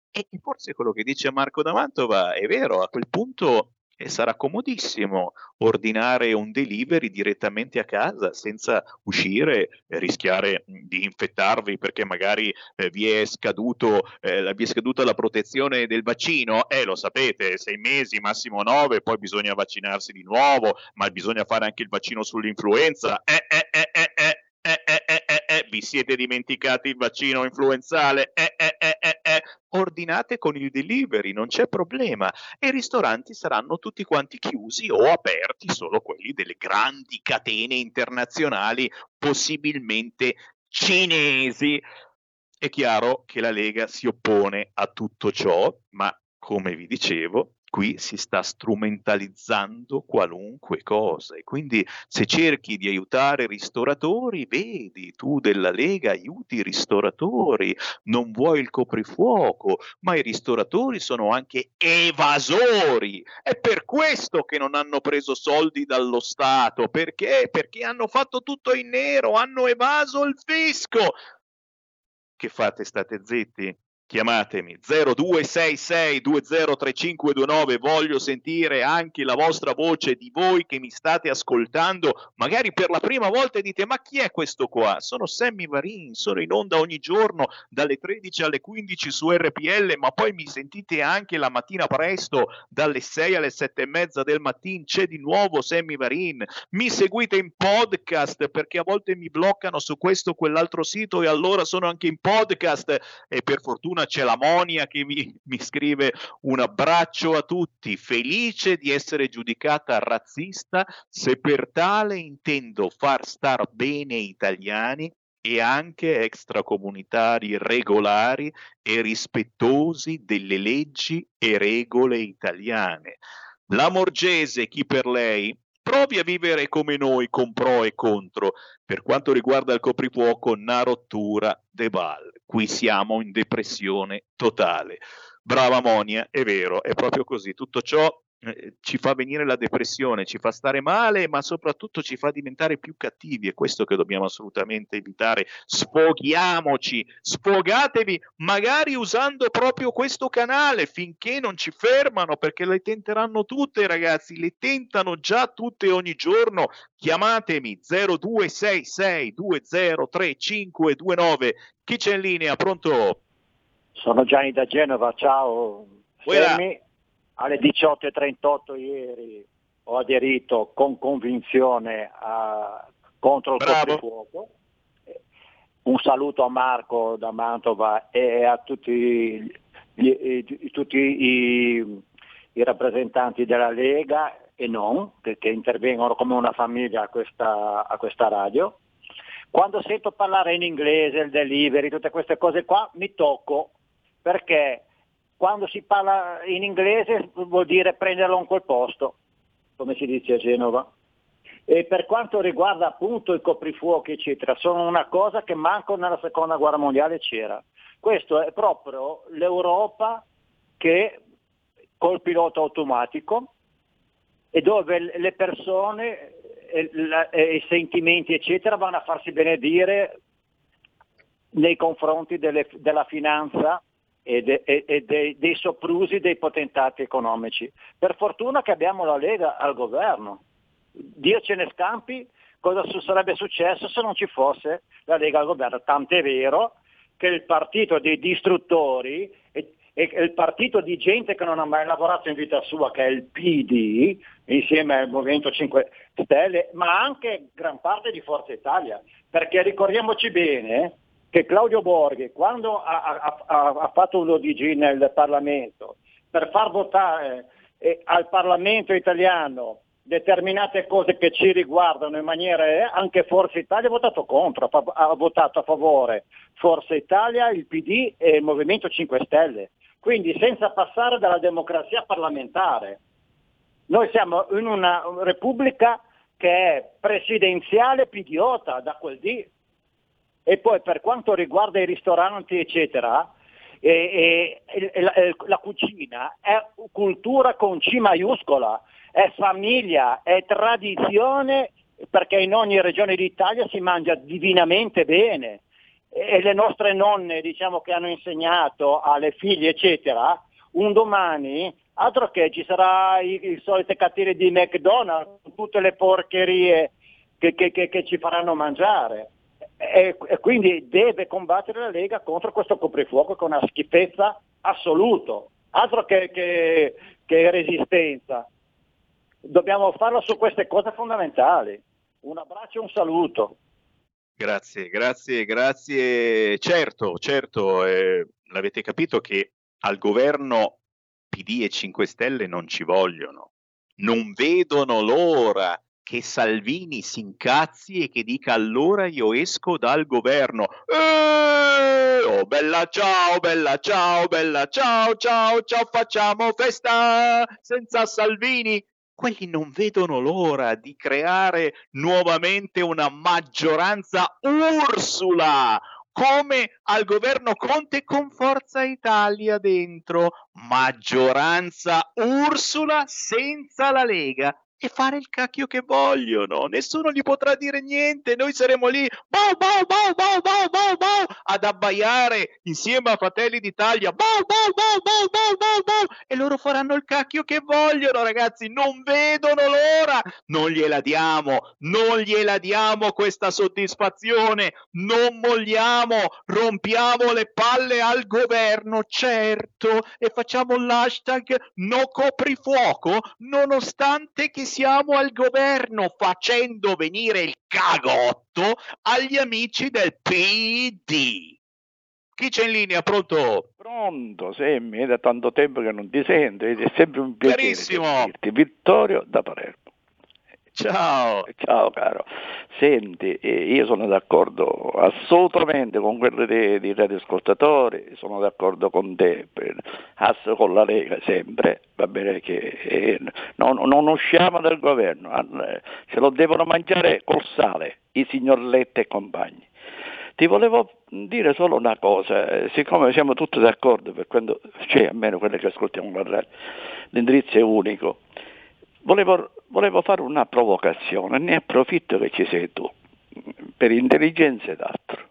E forse quello che dice Marco D'Amantova è vero, a quel punto e sarà comodissimo ordinare un delivery direttamente a casa senza uscire e rischiare di infettarvi perché magari eh, vi, è scaduto, eh, vi è scaduta la protezione del vaccino. Eh, lo sapete, sei mesi, massimo nove, poi bisogna vaccinarsi di nuovo, ma bisogna fare anche il vaccino sull'influenza. Eh, eh, eh, eh, eh. Eh, eh, eh, eh, vi siete dimenticati il vaccino influenzale? Eh, eh, eh, eh, ordinate con il delivery, non c'è problema. E i ristoranti saranno tutti quanti chiusi o aperti, solo quelli delle grandi catene internazionali, possibilmente cinesi. È chiaro che la Lega si oppone a tutto ciò, ma come vi dicevo, qui si sta strumentalizzando qualunque cosa e quindi se cerchi di aiutare i ristoratori, vedi, tu della Lega aiuti i ristoratori, non vuoi il coprifuoco, ma i ristoratori sono anche evasori. È per questo che non hanno preso soldi dallo Stato, perché? Perché hanno fatto tutto in nero, hanno evaso il fisco. Che fate? State zitti? Chiamatemi 0266203529 voglio sentire anche la vostra voce di voi che mi state ascoltando magari per la prima volta dite ma chi è questo qua? Sono Sammy Varin sono in onda ogni giorno dalle 13 alle 15 su RPL ma poi mi sentite anche la mattina presto dalle 6 alle 7 e mezza del mattino c'è di nuovo Sammy Varin. Mi seguite in podcast perché a volte mi bloccano su questo o quell'altro sito e allora sono anche in podcast e per fortuna fortuna c'è la Monia che mi, mi scrive un abbraccio a tutti, felice di essere giudicata razzista se per tale intendo far star bene italiani e anche extracomunitari regolari e rispettosi delle leggi e regole italiane. La Morgese, chi per lei? Provi a vivere come noi con pro e contro. Per quanto riguarda il coprifuoco, una rottura de balle qui siamo in depressione totale. Brava Monia, è vero, è proprio così. Tutto ciò eh, ci fa venire la depressione, ci fa stare male, ma soprattutto ci fa diventare più cattivi. È questo che dobbiamo assolutamente evitare. Sfoghiamoci, sfogatevi, magari usando proprio questo canale finché non ci fermano, perché le tenteranno tutte, ragazzi. Le tentano già tutte ogni giorno. Chiamatemi 0266 203529 chi c'è in linea? Pronto? Sono Gianni da Genova, ciao. Fermi, alle 18.38 ieri ho aderito con convinzione a, contro il coprifuoco. Un saluto a Marco da Mantova e a tutti, gli, tutti i, i, rappresentanti della Lega e non, che, che intervengono come una famiglia a questa, a questa radio. Quando sento parlare in inglese, il delivery, tutte queste cose qua, mi tocco, perché quando si parla in inglese vuol dire prenderlo in quel posto, come si dice a Genova. E per quanto riguarda appunto i coprifuochi, eccetera, sono una cosa che manco nella seconda guerra mondiale c'era. Questo è proprio l'Europa che col pilota automatico e dove le persone e, la, e i sentimenti eccetera vanno a farsi benedire nei confronti delle, della finanza e, de, e, dei, dei, soprusi dei potentati economici. Per fortuna che abbiamo la Lega al governo. Dio ce ne scampi cosa sarebbe successo se non ci fosse la Lega al governo. Tant'è vero che il partito dei distruttori e, e il partito di gente che non ha mai lavorato in vita sua, che è il PD, insieme al Movimento 5 Stelle, ma anche gran parte di Forza Italia, perché ricordiamoci bene che Claudio Borghi, quando ha, ha, ha fatto un ODG nel Parlamento, per far votare eh, al Parlamento italiano determinate cose che ci riguardano in maniera eh, anche Forza Italia ha votato contro, ha votato a favore Forza Italia, il PD e il Movimento 5 Stelle quindi senza passare dalla democrazia parlamentare. Noi siamo in una repubblica che è presidenziale pidiota da quel dì. E poi per quanto riguarda i ristoranti, eccetera, e, e, e la, la cucina è cultura con C maiuscola, è famiglia, è tradizione perché in ogni regione d'Italia si mangia divinamente bene e le nostre nonne diciamo, che hanno insegnato alle figlie eccetera, un domani altro che ci sarà i, i soliti cattivi di McDonald's, tutte le porcherie che, che, che, che ci faranno mangiare. E, e, quindi deve combattere la Lega contro questo coprifuoco è una schifezza assoluto, altro che, che, che resistenza. Dobbiamo farlo su queste cose fondamentali. Un abbraccio e un saluto. Grazie, grazie, grazie. Certo, certo, eh, l'avete capito che al governo PD e 5 Stelle non ci vogliono. Non vedono l'ora che Salvini si incazzi e che dica allora io esco dal governo. Eh, oh bella ciao, bella ciao, bella ciao, ciao, ciao, facciamo festa senza Salvini. Quelli non vedono l'ora di creare nuovamente una maggioranza Ursula, come al governo Conte con Forza Italia dentro, maggioranza Ursula senza la Lega e fare il cacchio che vogliono. Nessuno gli potrà dire niente. Noi saremo lì bow, bow, bow, bow, bow, bow, bow, ad abbaiare insieme a Fratelli d'Italia bow, bow, bow, bow, bow, bow, bow, e loro faranno il cacchio che vogliono, ragazzi. Non vedono l'ora. Non gliela diamo, non gliela diamo questa soddisfazione. Non molliamo, rompiamo le palle al governo, certo, e facciamo l'hashtag no coprifuoco, nonostante che siamo al governo facendo venire il cagotto agli amici del PD. Chi c'è in linea? Pronto? Pronto, Semmi, è da tanto tempo che non ti sento, è sempre un piacere Carissimo. sentirti. Vittorio da Palermo. Ciao. Ciao caro. Senti, eh, io sono d'accordo assolutamente con quello dei, dei radioascoltatori, sono d'accordo con te, per, asso con la Lega sempre, va bene che eh, non, non usciamo dal governo, se lo devono mangiare col sale i signor Letta e compagni. Ti volevo dire solo una cosa, eh, siccome siamo tutti d'accordo per quando, cioè almeno quelli che ascoltiamo la radio, l'indirizzo è unico, volevo, volevo fare una provocazione, ne approfitto che ci sei tu, per intelligenza ed altro.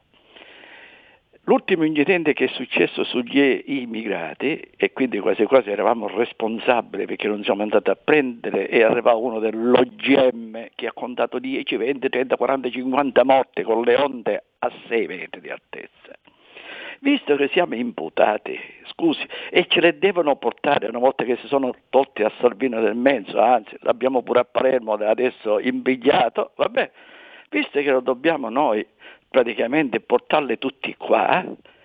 L'ultimo incidente che è successo sugli immigrati, e quindi quasi quasi eravamo responsabili perché non siamo andati a prendere e arriva uno dell'OGM che ha contato 10, 20, 30, 40, 50 morti con le onde a 6 metri di altezza. Visto che siamo imputati, scusi, e ce le devono portare una volta che si sono tolti a Salvino del mezzo, anzi l'abbiamo pure a Palermo adesso impigliato, vabbè, visto che lo dobbiamo noi praticamente portarle tutti qua,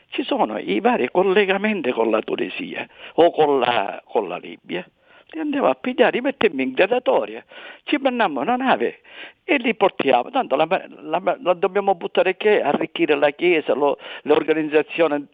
ci sono i vari collegamenti con la Tunisia o con la, con la Libia. Li andiamo a pigliare, li mettiamo in gradatoria, ci prendiamo una nave e li portiamo. Tanto la, la, la dobbiamo buttare che? Arricchire la Chiesa, lo, le organizzazioni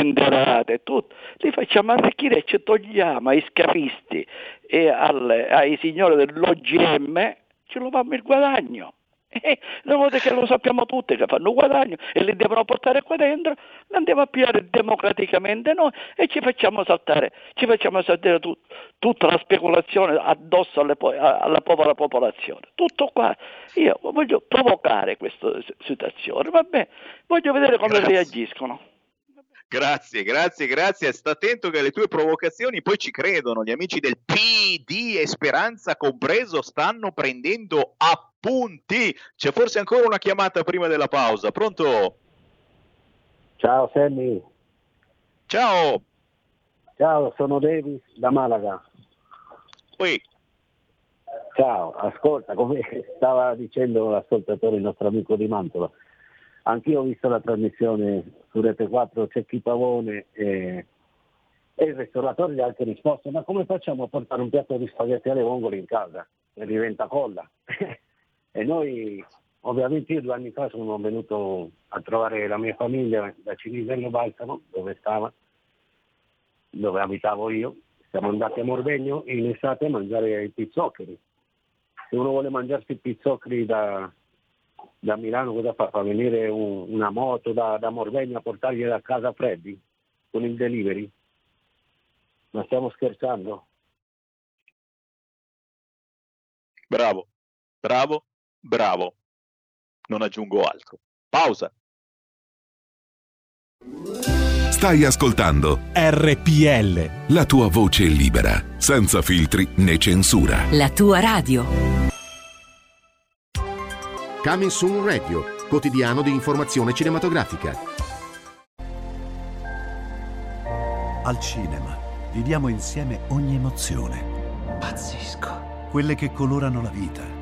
interate, tutto. Li facciamo arricchire e ci togliamo ai scafisti e alle, ai signori dell'OGM, ce lo fanno il guadagno. Eh, una volta che lo sappiamo tutti che fanno guadagno e li devono portare qua dentro, li andiamo a pigliare democraticamente noi e ci facciamo saltare, ci facciamo saltare tu, tutta la speculazione addosso alle, alla povera popolazione. Tutto qua. Io voglio provocare questa situazione, vabbè, voglio vedere come Grazie. reagiscono. Grazie, grazie, grazie. Sta attento che le tue provocazioni poi ci credono. Gli amici del PD e Speranza compreso stanno prendendo appunti. C'è forse ancora una chiamata prima della pausa. Pronto? Ciao Sammy. Ciao. Ciao, sono Davis da Malaga. Poi. Ciao, ascolta, come stava dicendo l'ascoltatore, il nostro amico di Mantova, anch'io ho visto la trasmissione su Rete 4, c'è chi Pavone e, e il ristoratore gli ha anche risposto, ma come facciamo a portare un piatto di spaghetti alle vongole in casa? E diventa colla. e noi, ovviamente io due anni fa sono venuto a trovare la mia famiglia da Cinisello Balsamo, dove stava, dove abitavo io, siamo andati a Morvegno in estate a mangiare i pizzoccheri. Se uno vuole mangiarsi i pizzoccheri da, da Milano cosa fa? Fa venire un- una moto da, da Morvegno a portargli da casa freddi con il delivery? Ma stiamo scherzando? Bravo, bravo, bravo. Non aggiungo altro. Pausa. Stai ascoltando RPL. la tua voce libera, senza filtri né censura. La tua radio. Coming Soon Radio, quotidiano di informazione cinematografica. Al cinema viviamo insieme ogni emozione. Pazzesco. Quelle che colorano la vita.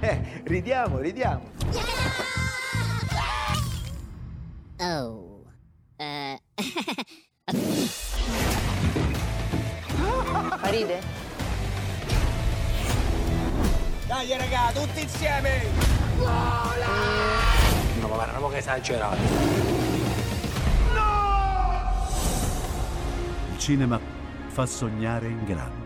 Eh, ridiamo, ridiamo. Oh. Eh. Ride? Dai raga, tutti insieme! No, ma guarda, che esagerato. Il cinema fa sognare in grande.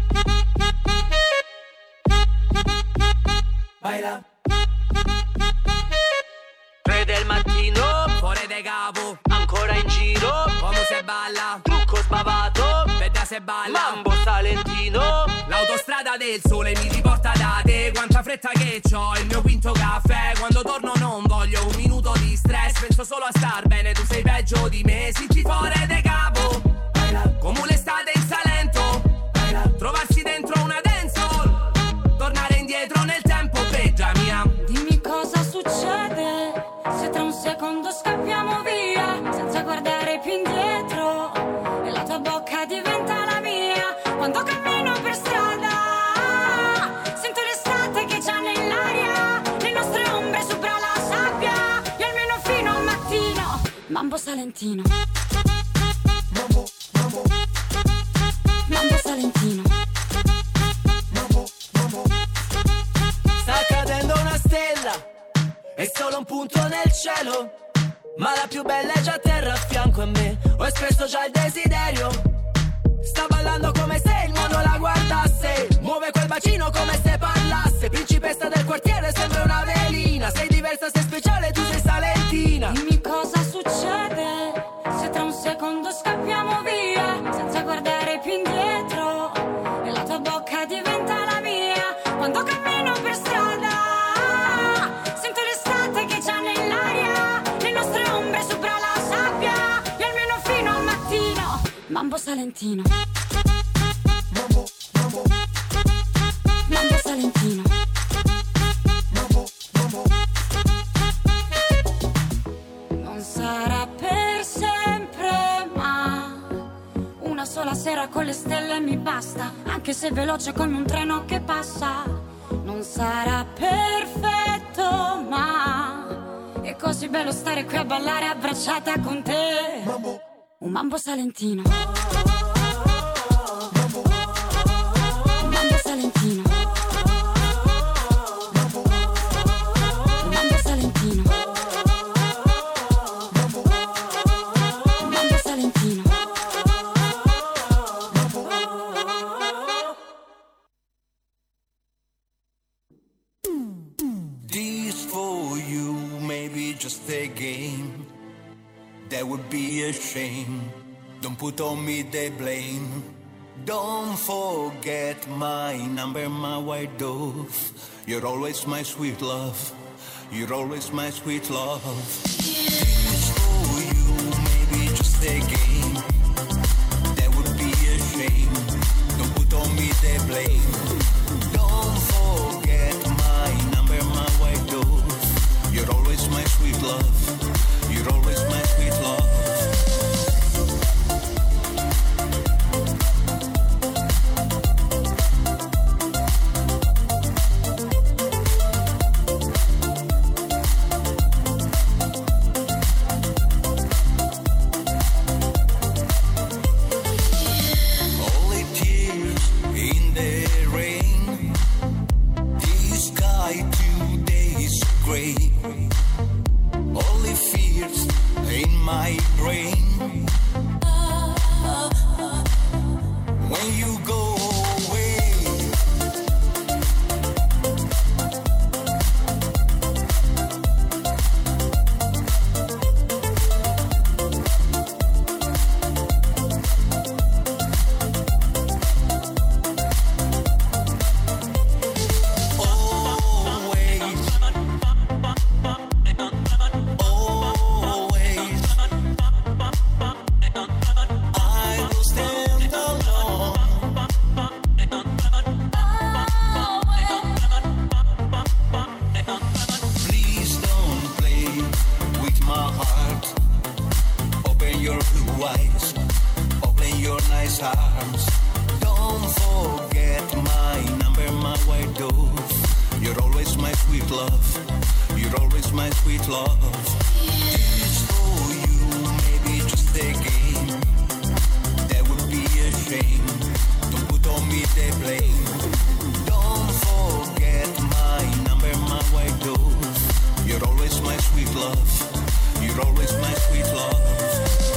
Baila. 3 del mattino, fuori dai capo, ancora in giro, come se balla, trucco sbavato, veda se balla, mambo salentino, l'autostrada del sole mi riporta da te, quanta fretta che ho, il mio quinto caffè, quando torno non voglio un minuto di stress, penso solo a star bene, tu sei peggio di me, si fuori dai capo, come l'estate in Salento, trovarsi dentro succede? Se tra un secondo scappiamo via senza guardare più indietro e la tua bocca diventa la mia. Quando cammino per strada sento l'estate che già nell'aria le nostre ombre sopra la sabbia e almeno fino al mattino mambo salentino. Mambo salentino solo un punto nel cielo. Ma la più bella è già a terra a fianco a me. Ho espresso già il desiderio. Sta ballando come se il mondo la guardasse. Muove quel bacino come se parlasse. Principessa del quartiere, sembra una velina. Sei diversa, sei speciale, tu sei salentina. Dimmi cosa succede mambo salentino mambo salentino Non sarà per sempre, ma una sola sera con le stelle mi basta, anche se veloce come un treno che passa. Non sarà perfetto, ma è così bello stare qui a ballare abbracciata con te. Un mambo salentino. Be a shame. Don't put on me the blame. Don't forget my number, my white dove. You're always my sweet love. You're always my sweet love. This for you, maybe just a game. That would be a shame. Don't put on me the blame. Don't forget my number, my white dove. You're always my sweet love. You're always my sweet love. Arms. Don't forget my number, my white dove. You're always my sweet love. You're always my sweet love. It's for you, maybe just a game. That would be a shame. Don't put on me the blame. Don't forget my number, my white dove. You're always my sweet love. You're always my sweet love.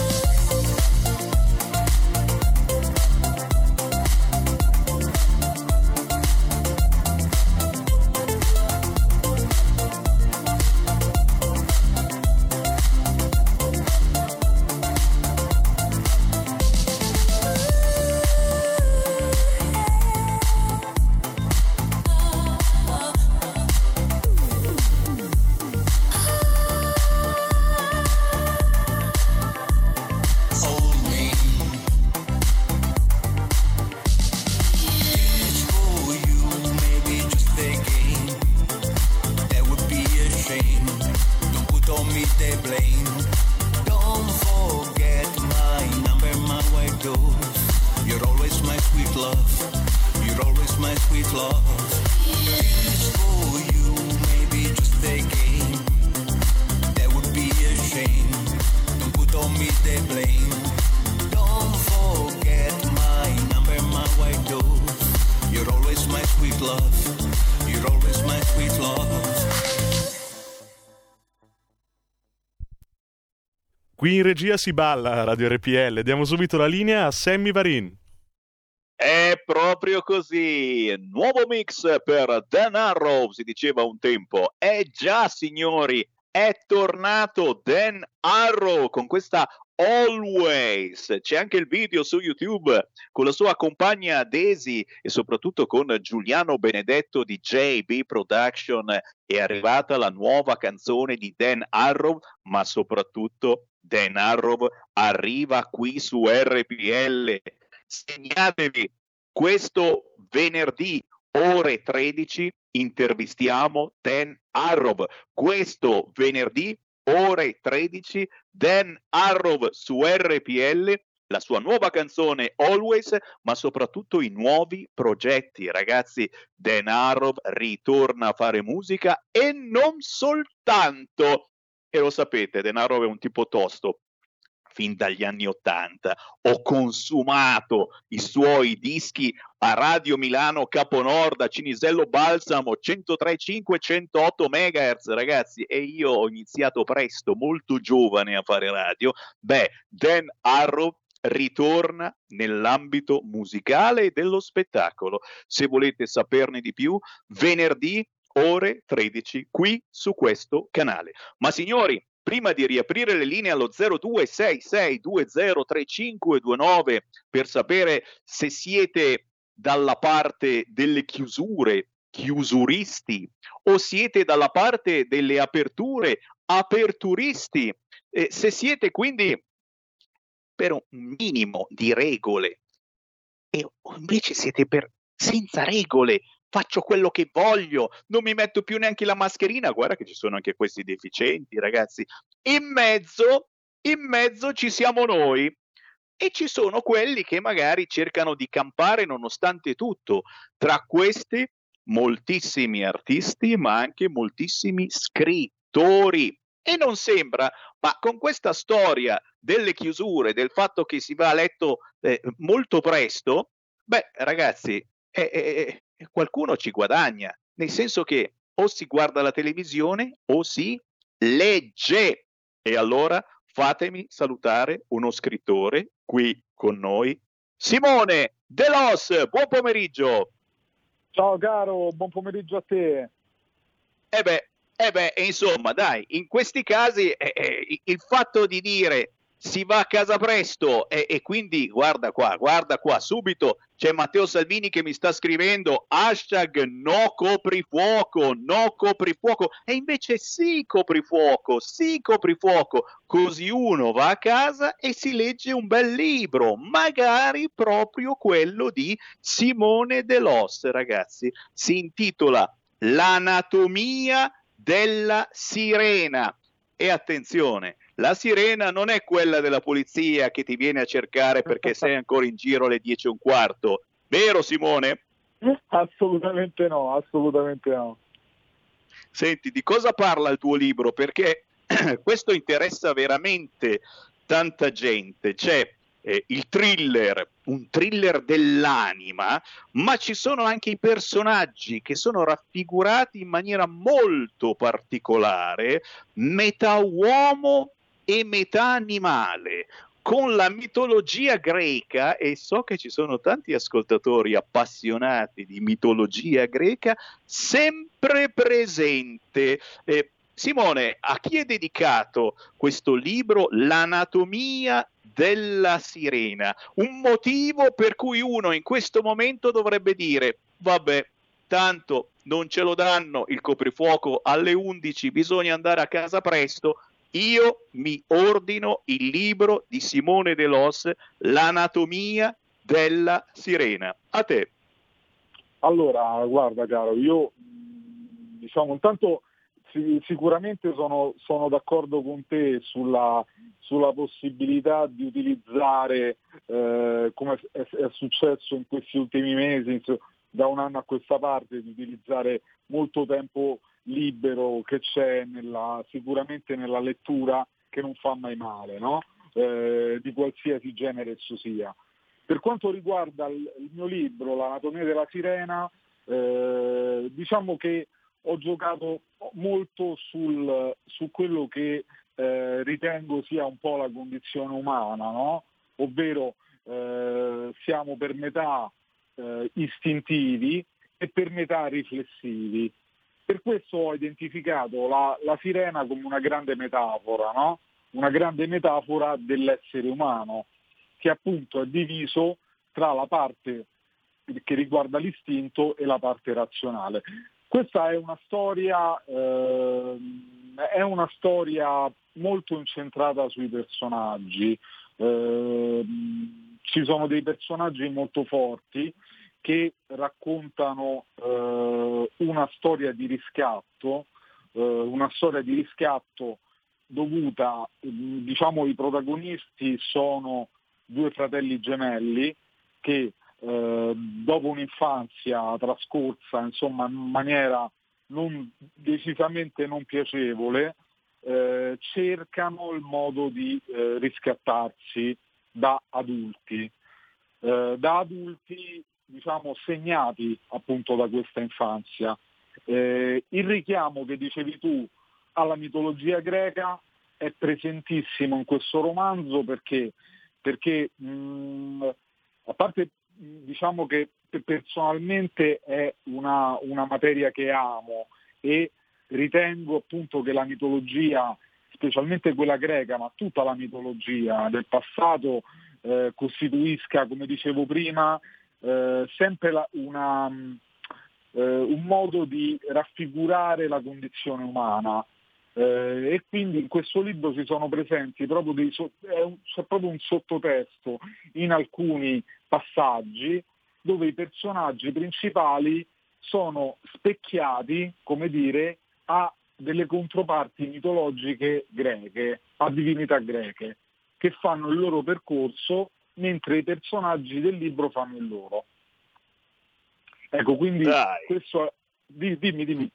Qui in regia si balla Radio RPL. Diamo subito la linea a Sammy Varin. È proprio così. Nuovo mix per Dan Arrow, si diceva un tempo. È già, signori, è tornato Dan Arrow con questa Always. C'è anche il video su YouTube con la sua compagna Daisy e soprattutto con Giuliano Benedetto di JB Production. È arrivata la nuova canzone di Dan Arrow, ma soprattutto Dan Arrow arriva qui su RPL. Segnatevi questo venerdì ore 13 intervistiamo Dan Arrow. Questo venerdì ore 13 Dan Arrow su RPL la sua nuova canzone Always, ma soprattutto i nuovi progetti. Ragazzi, Dan Arrow ritorna a fare musica e non soltanto. E lo sapete, Dan Arrow è un tipo tosto, fin dagli anni Ottanta. Ho consumato i suoi dischi a Radio Milano Caponord, a Cinisello Balsamo, 103.5 108 MHz, ragazzi, e io ho iniziato presto, molto giovane a fare radio. Beh, Dan Arrow ritorna nell'ambito musicale e dello spettacolo. Se volete saperne di più, venerdì ore 13 qui su questo canale. Ma signori, prima di riaprire le linee allo 0266203529 per sapere se siete dalla parte delle chiusure, chiusuristi, o siete dalla parte delle aperture, aperturisti, eh, se siete quindi per un minimo di regole e invece siete per senza regole, faccio quello che voglio, non mi metto più neanche la mascherina, guarda che ci sono anche questi deficienti, ragazzi. In mezzo, in mezzo ci siamo noi e ci sono quelli che magari cercano di campare nonostante tutto. Tra questi moltissimi artisti, ma anche moltissimi scrittori. E non sembra, ma con questa storia delle chiusure, del fatto che si va a letto eh, molto presto, beh, ragazzi, eh, eh, qualcuno ci guadagna, nel senso che o si guarda la televisione o si legge. E allora fatemi salutare uno scrittore qui con noi, Simone Delos. Buon pomeriggio. Ciao caro, buon pomeriggio a te. E beh, eh beh, insomma, dai, in questi casi eh, eh, il fatto di dire si va a casa presto e, e, quindi guarda qua, guarda qua, subito c'è Matteo Salvini che mi sta scrivendo hashtag no coprifuoco, no coprifuoco e invece sì coprifuoco, sì coprifuoco, così uno va a casa e si legge un bel libro, magari proprio quello di Simone Delos, ragazzi, si intitola L'anatomia della sirena. E attenzione, la sirena non è quella della polizia che ti viene a cercare perché sei ancora in giro alle 10 e un quarto. Vero Simone? Assolutamente no, assolutamente no. Senti, di cosa parla il tuo libro? Perché questo interessa veramente tanta gente. C'è eh, il thriller, un thriller dell'anima, ma ci sono anche i personaggi che sono raffigurati in maniera molto particolare, metà uomo e metà animale, con la mitologia greca, e so che ci sono tanti ascoltatori appassionati di mitologia greca, sempre presente. Eh, Simone, a chi è dedicato questo libro, L'anatomia della sirena? Un motivo per cui uno in questo momento dovrebbe dire, vabbè, tanto non ce lo danno il coprifuoco alle 11, bisogna andare a casa presto, io mi ordino il libro di Simone De Los, L'anatomia della sirena. A te. Allora, guarda caro, io diciamo intanto sicuramente sono, sono, d'accordo con te sulla, sulla possibilità di utilizzare, eh, come è, è, successo in questi ultimi mesi, da un anno a questa parte, di utilizzare molto tempo libero che c'è nella, sicuramente nella lettura che non fa mai male, no? eh, di qualsiasi genere esso sia. Per quanto riguarda il, il mio libro, L'anatomia della sirena, eh, diciamo che ho giocato molto sul, su quello che eh, ritengo sia un po' la condizione umana, no? ovvero eh, siamo per metà eh, istintivi e per metà riflessivi. Per questo ho identificato la, la sirena come una grande metafora, no? una grande metafora dell'essere umano, che appunto è diviso tra la parte che riguarda l'istinto e la parte razionale. Questa è una storia, eh, è una storia molto incentrata sui personaggi. Eh, ci sono dei personaggi molto forti che raccontano eh, una storia di riscatto, eh, una storia di riscatto dovuta, diciamo i protagonisti sono due fratelli gemelli che eh, dopo un'infanzia trascorsa insomma, in maniera non, decisamente non piacevole, eh, cercano il modo di eh, riscattarsi da adulti. Eh, da adulti diciamo, segnati appunto da questa infanzia. Eh, il richiamo che dicevi tu alla mitologia greca è presentissimo in questo romanzo perché, perché mh, a parte diciamo che personalmente è una, una materia che amo e ritengo appunto che la mitologia, specialmente quella greca, ma tutta la mitologia del passato eh, costituisca, come dicevo prima, eh, sempre la, una, eh, un modo di raffigurare la condizione umana. Eh, e quindi in questo libro ci sono presenti proprio dei, un, c'è proprio un sottotesto in alcuni passaggi dove i personaggi principali sono specchiati, come dire, a delle controparti mitologiche greche, a divinità greche, che fanno il loro percorso mentre i personaggi del libro fanno il loro. Ecco, quindi Dai. questo... Dimmi, dimmi.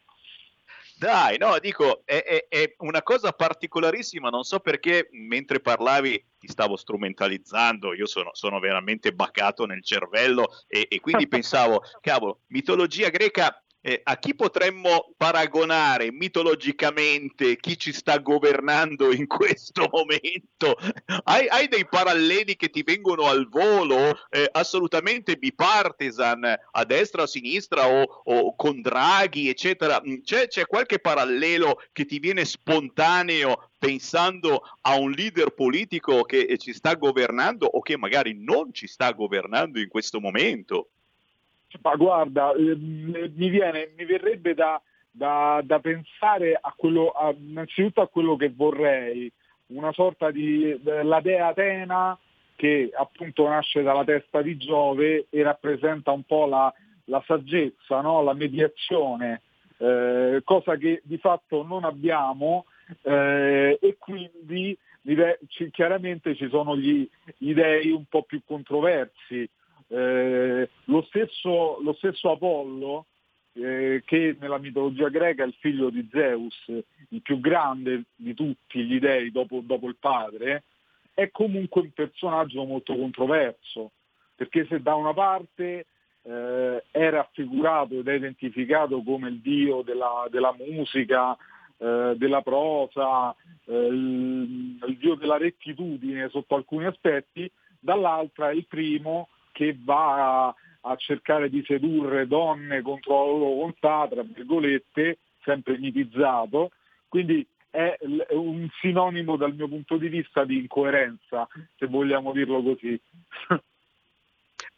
Dai, no, dico, è, è, è, una cosa particolarissima, non so perché mentre parlavi ti stavo strumentalizzando, io sono, sono veramente bacato nel cervello e, e quindi pensavo, cavolo, mitologia greca eh, a chi potremmo paragonare mitologicamente chi ci sta governando in questo momento? Hai, hai dei paralleli che ti vengono al volo, eh, assolutamente bipartisan, a destra a sinistra o, o con Draghi, eccetera? Mm, c'è, c'è qualche parallelo che ti viene spontaneo pensando a un leader politico che ci sta governando o che magari non ci sta governando in questo momento? Ma guarda, eh, mi, viene, mi verrebbe da, da, da pensare a quello, a, innanzitutto a quello che vorrei, una sorta di la dea Atena che appunto nasce dalla testa di Giove e rappresenta un po' la, la saggezza, no? la mediazione, eh, cosa che di fatto non abbiamo eh, e quindi chiaramente ci sono gli, gli dei un po' più controversi. Eh, lo, stesso, lo, stesso, Apollo, eh, che nella mitologia greca è il figlio di Zeus, il più grande di tutti gli dei dopo, dopo il padre, è comunque un personaggio molto controverso, perché se da una parte eh, è raffigurato ed è identificato come il dio della, della musica, eh, della prosa, eh, il, dio della rettitudine sotto alcuni aspetti, dall'altra il primo che va a, a cercare di sedurre donne contro la loro volontà, tra virgolette, sempre mitizzato, quindi è un sinonimo dal mio punto di vista di incoerenza, se vogliamo dirlo così.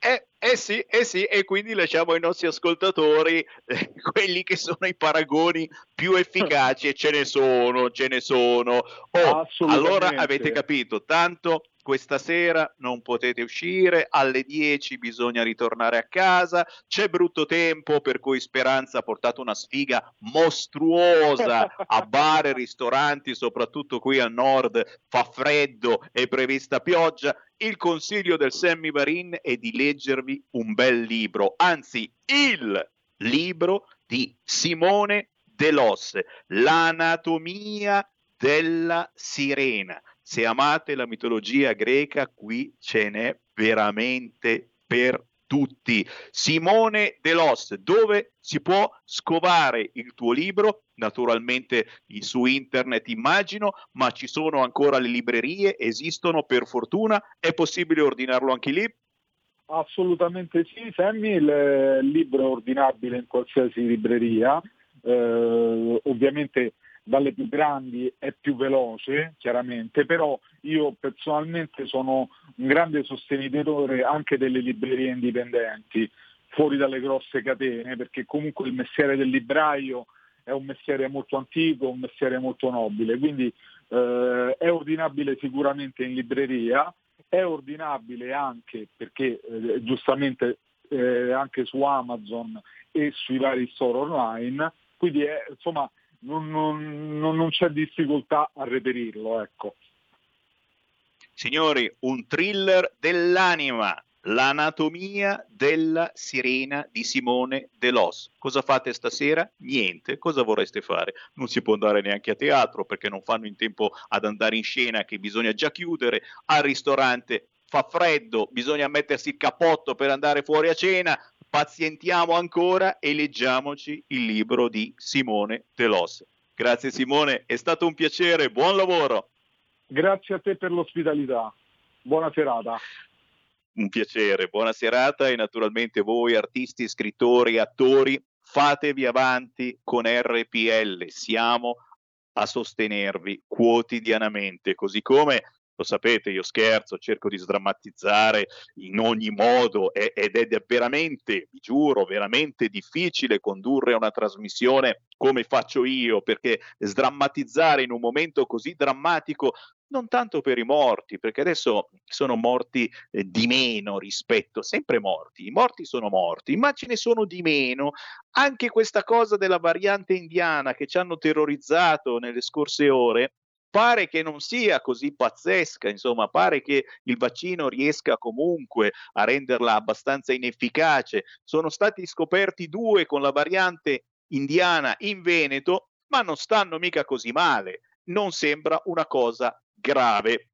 Eh, eh, sì, eh sì, e quindi lasciamo ai nostri ascoltatori eh, quelli che sono i paragoni più efficaci e ce ne sono, ce ne sono. Oh, allora avete capito, tanto questa sera non potete uscire, alle 10 bisogna ritornare a casa, c'è brutto tempo per cui Speranza ha portato una sfiga mostruosa a bar e ristoranti, soprattutto qui al nord. Fa freddo, è prevista pioggia. Il consiglio del Sammy Barin è di leggervi un bel libro, anzi il libro di Simone Delos, L'anatomia della sirena se amate la mitologia greca, qui ce n'è veramente per tutti. Simone Delos, dove si può scovare il tuo libro? Naturalmente su internet immagino, ma ci sono ancora le librerie, esistono per fortuna, è possibile ordinarlo anche lì? Assolutamente sì, Sammy, il libro è ordinabile in qualsiasi libreria, eh, ovviamente dalle più grandi è più veloce, chiaramente, però io personalmente sono un grande sostenitore anche delle librerie indipendenti, fuori dalle grosse catene, perché comunque il mestiere del libraio è un mestiere molto antico, un mestiere molto nobile, quindi eh, è ordinabile sicuramente in libreria, è ordinabile anche perché eh, giustamente eh, anche su Amazon e sui vari store online, quindi è, insomma non, non, non c'è difficoltà a reperirlo. Ecco. Signori, un thriller dell'anima, L'anatomia della sirena di Simone Delos. Cosa fate stasera? Niente. Cosa vorreste fare? Non si può andare neanche a teatro perché non fanno in tempo ad andare in scena che bisogna già chiudere. Al ristorante fa freddo, bisogna mettersi il cappotto per andare fuori a cena pazientiamo ancora e leggiamoci il libro di Simone Delos. Grazie Simone, è stato un piacere, buon lavoro. Grazie a te per l'ospitalità, buona serata. Un piacere, buona serata e naturalmente voi artisti, scrittori, attori, fatevi avanti con RPL, siamo a sostenervi quotidianamente, così come lo sapete, io scherzo, cerco di sdrammatizzare in ogni modo ed è veramente, vi giuro, veramente difficile condurre una trasmissione come faccio io, perché sdrammatizzare in un momento così drammatico non tanto per i morti, perché adesso sono morti eh, di meno rispetto, sempre morti, i morti sono morti, ma ce ne sono di meno. Anche questa cosa della variante indiana che ci hanno terrorizzato nelle scorse ore, pare che non sia così pazzesca, insomma, pare che il vaccino riesca comunque a renderla abbastanza inefficace. Sono stati scoperti due con la variante indiana in Veneto, ma non stanno mica così male. Non sembra una cosa grave.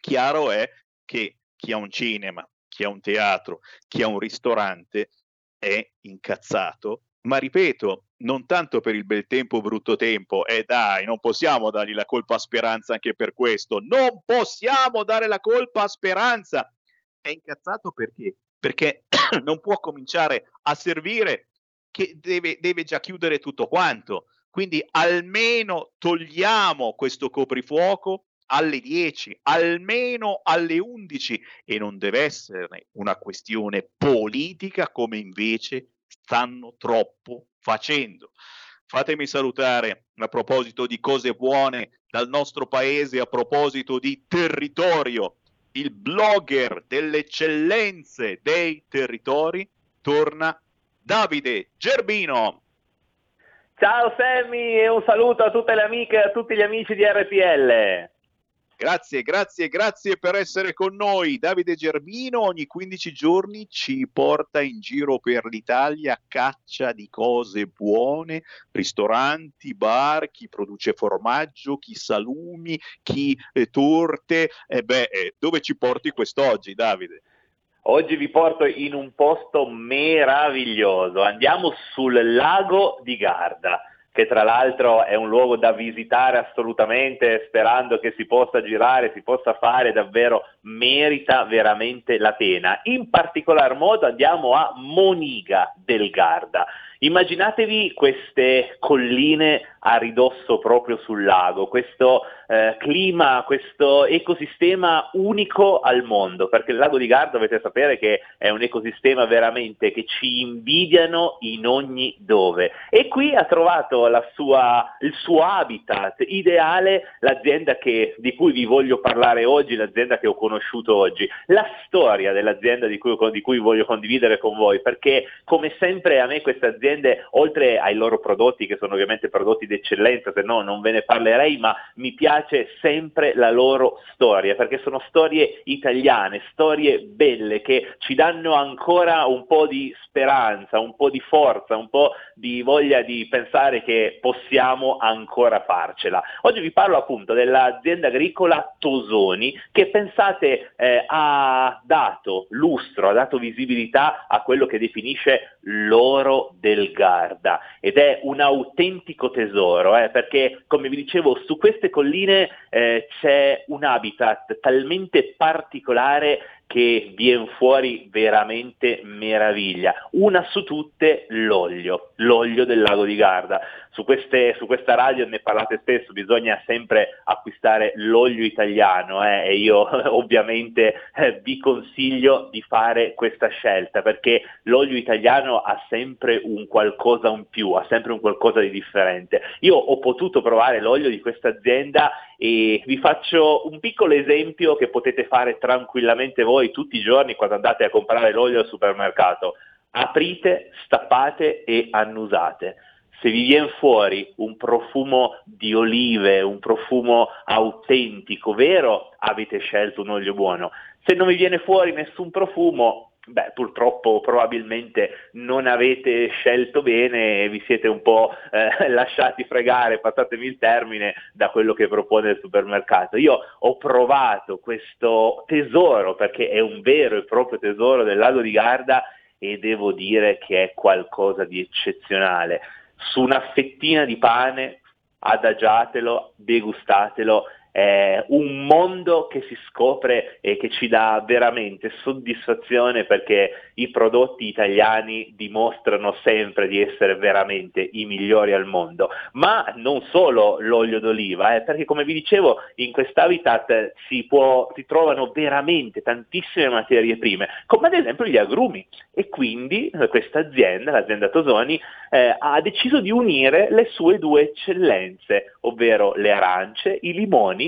Chiaro è che chi ha un cinema, chi ha un teatro, chi ha un ristorante è incazzato ma ripeto, non tanto per il bel tempo o brutto tempo, e eh dai, non possiamo dargli la colpa a Speranza anche per questo, non possiamo dare la colpa a Speranza. È incazzato perché? Perché non può cominciare a servire che deve, deve già chiudere tutto quanto. Quindi almeno togliamo questo coprifuoco alle 10, almeno alle 11 e non deve essere una questione politica come invece stanno troppo facendo. Fatemi salutare a proposito di cose buone dal nostro paese, a proposito di territorio, il blogger delle eccellenze dei territori torna Davide Gerbino. Ciao Sammy e un saluto a tutte le amiche e a tutti gli amici di RPL. Grazie, grazie, grazie per essere con noi. Davide Germino ogni 15 giorni ci porta in giro per l'Italia a caccia di cose buone, ristoranti, bar, chi produce formaggio, chi salumi, chi eh, torte. E beh, eh, dove ci porti quest'oggi, Davide? Oggi vi porto in un posto meraviglioso. Andiamo sul lago di Garda che tra l'altro è un luogo da visitare assolutamente, sperando che si possa girare, si possa fare, davvero merita veramente la pena. In particolar modo andiamo a Moniga del Garda. Immaginatevi queste colline a ridosso proprio sul lago, questo eh, clima, questo ecosistema unico al mondo, perché il lago di Garda dovete sapere che è un ecosistema veramente che ci invidiano in ogni dove. E qui ha trovato sua, il suo habitat ideale l'azienda che, di cui vi voglio parlare oggi, l'azienda che ho conosciuto oggi, la storia dell'azienda di cui, di cui voglio condividere con voi, perché come sempre a me queste aziende, oltre ai loro prodotti, che sono ovviamente prodotti d'eccellenza, se no non ve ne parlerei, ma mi piace sempre la loro storia, perché sono storie italiane, storie belle che ci danno ancora un po' di speranza, un po' di forza, un po' di voglia di pensare che possiamo ancora farcela. Oggi vi parlo appunto dell'azienda agricola Tosoni che pensate eh, ha dato lustro, ha dato visibilità a quello che definisce l'oro del Garda. Ed è un autentico tesoro eh, perché come vi dicevo su queste colline eh, c'è un habitat talmente particolare che viene fuori veramente meraviglia. Una su tutte l'olio, l'olio del lago di Garda. Su, queste, su questa radio ne parlate spesso, bisogna sempre acquistare l'olio italiano eh, e io ovviamente eh, vi consiglio di fare questa scelta perché l'olio italiano ha sempre un qualcosa in più, ha sempre un qualcosa di differente. Io ho potuto provare l'olio di questa azienda e vi faccio un piccolo esempio che potete fare tranquillamente voi tutti i giorni quando andate a comprare l'olio al supermercato. Aprite, stappate e annusate se vi viene fuori un profumo di olive, un profumo autentico, vero, avete scelto un olio buono. Se non vi viene fuori nessun profumo, beh, purtroppo probabilmente non avete scelto bene e vi siete un po' eh, lasciati fregare, passatemi il termine, da quello che propone il supermercato. Io ho provato questo tesoro, perché è un vero e proprio tesoro del lago di Garda, e devo dire che è qualcosa di eccezionale su una fettina di pane, adagiatelo, degustatelo è un mondo che si scopre e che ci dà veramente soddisfazione perché i prodotti italiani dimostrano sempre di essere veramente i migliori al mondo, ma non solo l'olio d'oliva, eh, perché come vi dicevo in quest'habitat si, può, si trovano veramente tantissime materie prime, come ad esempio gli agrumi. E quindi questa azienda, l'azienda Tosoni, eh, ha deciso di unire le sue due eccellenze, ovvero le arance, i limoni,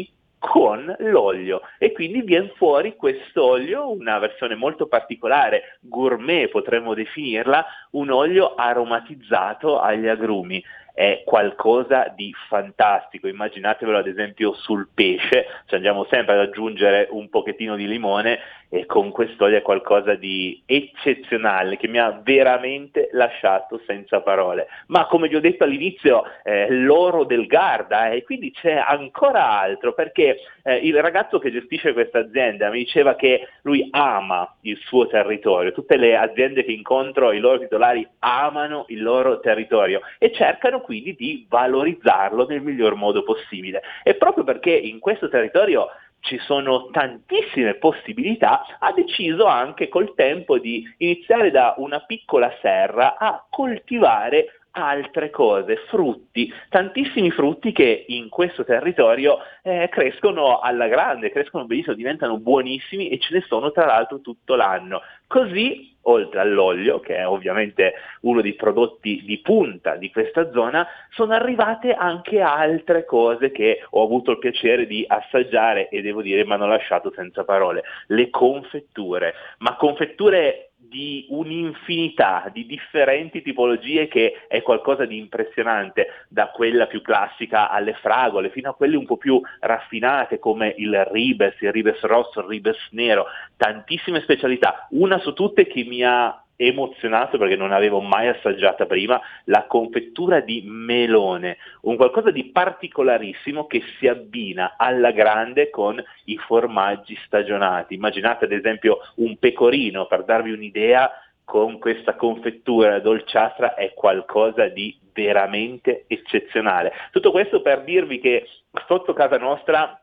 con l'olio. E quindi viene fuori quest'olio, una versione molto particolare, gourmet potremmo definirla, un olio aromatizzato agli agrumi. È qualcosa di fantastico. Immaginatevelo ad esempio sul pesce, ci andiamo sempre ad aggiungere un pochettino di limone e con quest'olio è qualcosa di eccezionale che mi ha veramente lasciato senza parole. Ma come vi ho detto all'inizio, eh, l'oro del Garda eh, e quindi c'è ancora altro perché eh, il ragazzo che gestisce questa azienda mi diceva che lui ama il suo territorio, tutte le aziende che incontro, i loro titolari amano il loro territorio e cercano quindi di valorizzarlo nel miglior modo possibile. E proprio perché in questo territorio ci sono tantissime possibilità, ha deciso anche col tempo di iniziare da una piccola serra a coltivare altre cose, frutti, tantissimi frutti che in questo territorio eh, crescono alla grande, crescono benissimo, diventano buonissimi e ce ne sono tra l'altro tutto l'anno. Così oltre all'olio, che è ovviamente uno dei prodotti di punta di questa zona, sono arrivate anche altre cose che ho avuto il piacere di assaggiare e devo dire mi hanno lasciato senza parole. Le confetture, ma confetture di un'infinità di differenti tipologie che è qualcosa di impressionante, da quella più classica alle fragole, fino a quelle un po' più raffinate come il ribes, il ribes rosso, il ribes nero, tantissime specialità, una su tutte che mi ha emozionato perché non avevo mai assaggiata prima la confettura di melone, un qualcosa di particolarissimo che si abbina alla grande con i formaggi stagionati. Immaginate ad esempio un pecorino, per darvi un'idea, con questa confettura dolciastra è qualcosa di veramente eccezionale. Tutto questo per dirvi che sotto casa nostra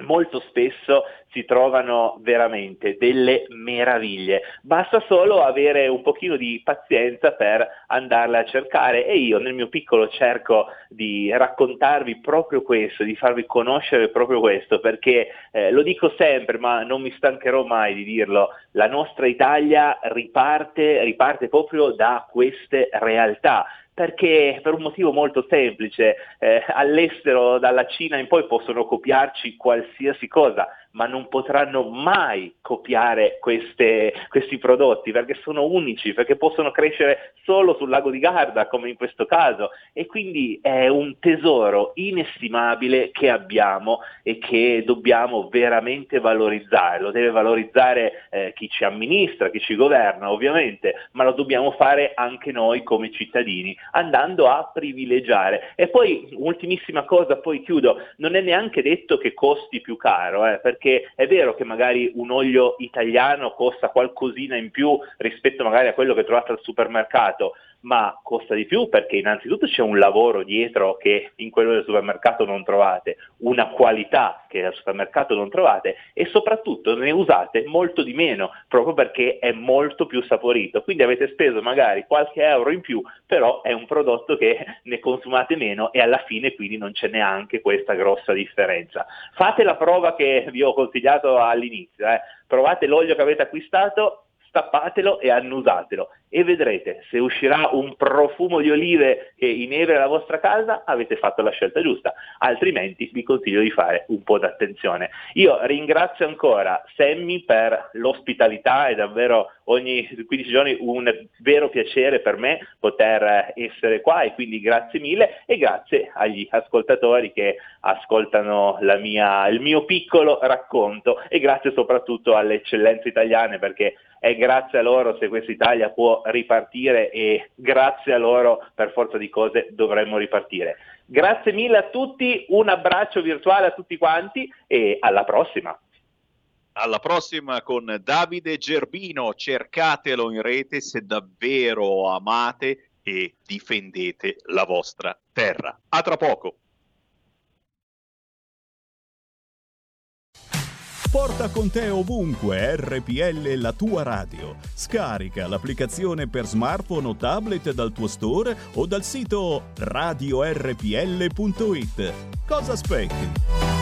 molto spesso si trovano veramente delle meraviglie. Basta solo avere un pochino di pazienza per andarle a cercare e io nel mio piccolo cerco di raccontarvi proprio questo, di farvi conoscere proprio questo, perché eh, lo dico sempre, ma non mi stancherò mai di dirlo, la nostra Italia riparte, riparte proprio da queste realtà perché per un motivo molto semplice, eh, all'estero dalla Cina in poi possono copiarci qualsiasi cosa, ma non potranno mai copiare queste, questi prodotti perché sono unici, perché possono crescere solo sul lago di Garda come in questo caso e quindi è un tesoro inestimabile che abbiamo e che dobbiamo veramente valorizzare, lo deve valorizzare eh, chi ci amministra, chi ci governa ovviamente, ma lo dobbiamo fare anche noi come cittadini andando a privilegiare. E poi ultimissima cosa, poi chiudo, non è neanche detto che costi più caro, eh, perché è vero che magari un olio italiano costa qualcosina in più rispetto magari a quello che trovate al supermercato, ma costa di più perché innanzitutto c'è un lavoro dietro che in quello del supermercato non trovate, una qualità che al supermercato non trovate e soprattutto ne usate molto di meno proprio perché è molto più saporito. Quindi avete speso magari qualche euro in più, però è un prodotto che ne consumate meno e alla fine quindi non c'è neanche questa grossa differenza. Fate la prova che vi ho consigliato all'inizio, eh. provate l'olio che avete acquistato stappatelo e annusatelo e vedrete se uscirà un profumo di olive che inebra la vostra casa avete fatto la scelta giusta, altrimenti vi consiglio di fare un po' d'attenzione. Io ringrazio ancora Sammy per l'ospitalità, è davvero ogni 15 giorni un vero piacere per me poter essere qua e quindi grazie mille e grazie agli ascoltatori che ascoltano mia, il mio piccolo racconto e grazie soprattutto alle eccellenze italiane perché è grazie a loro se questa Italia può ripartire e grazie a loro per forza di cose dovremmo ripartire. Grazie mille a tutti, un abbraccio virtuale a tutti quanti e alla prossima. Alla prossima con Davide Gerbino, cercatelo in rete se davvero amate e difendete la vostra terra. A tra poco. Porta con te ovunque RPL la tua radio. Scarica l'applicazione per smartphone o tablet dal tuo store o dal sito radiorpl.it. Cosa aspetti?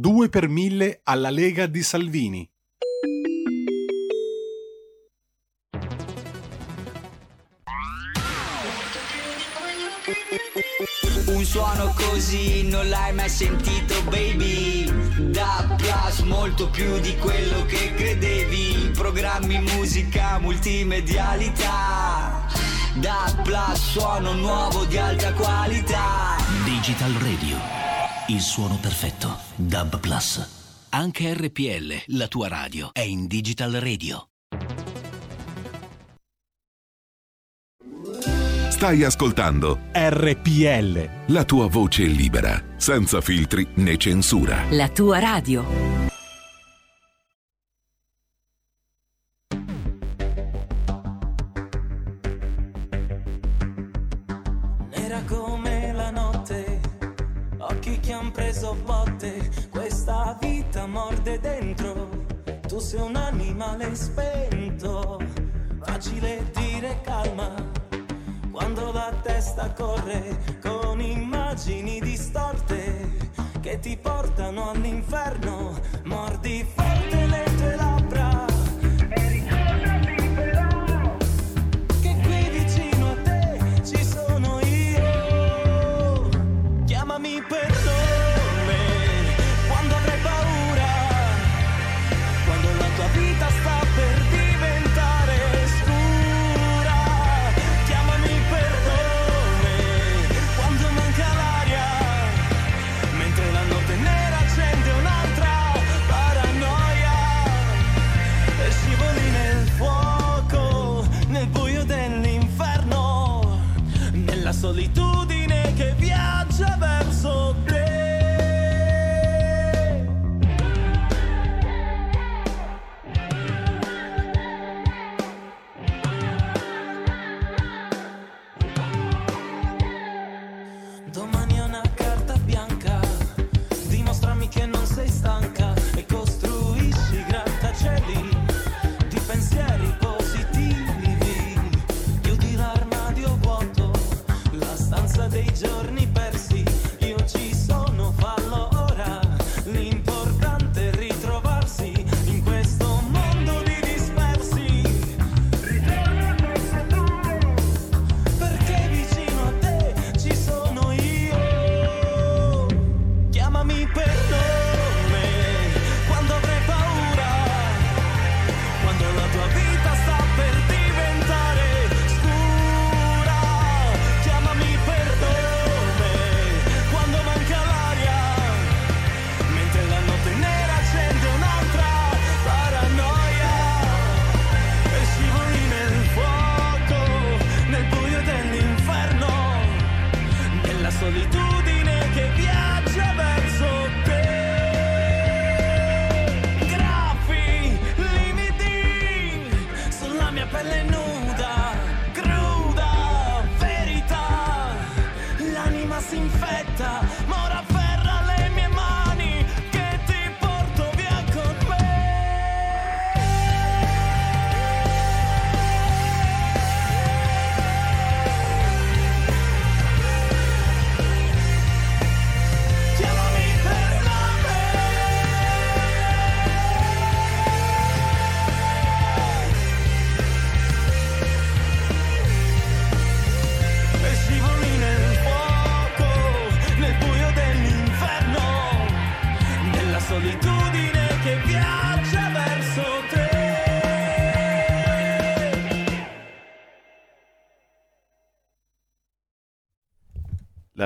2 per 1000 alla Lega di Salvini. Un suono così non l'hai mai sentito baby. Da Plus molto più di quello che credevi. Programmi, musica, multimedialità. Da Plus suono nuovo di alta qualità. Digital Radio Il suono perfetto DAB Plus anche RPL, la tua radio, è in Digital Radio. Stai ascoltando RPL. La tua voce libera, senza filtri né censura. La tua radio. Sei un animale spento, facile dire calma. Quando la testa corre con immagini distorte che ti portano all'inferno,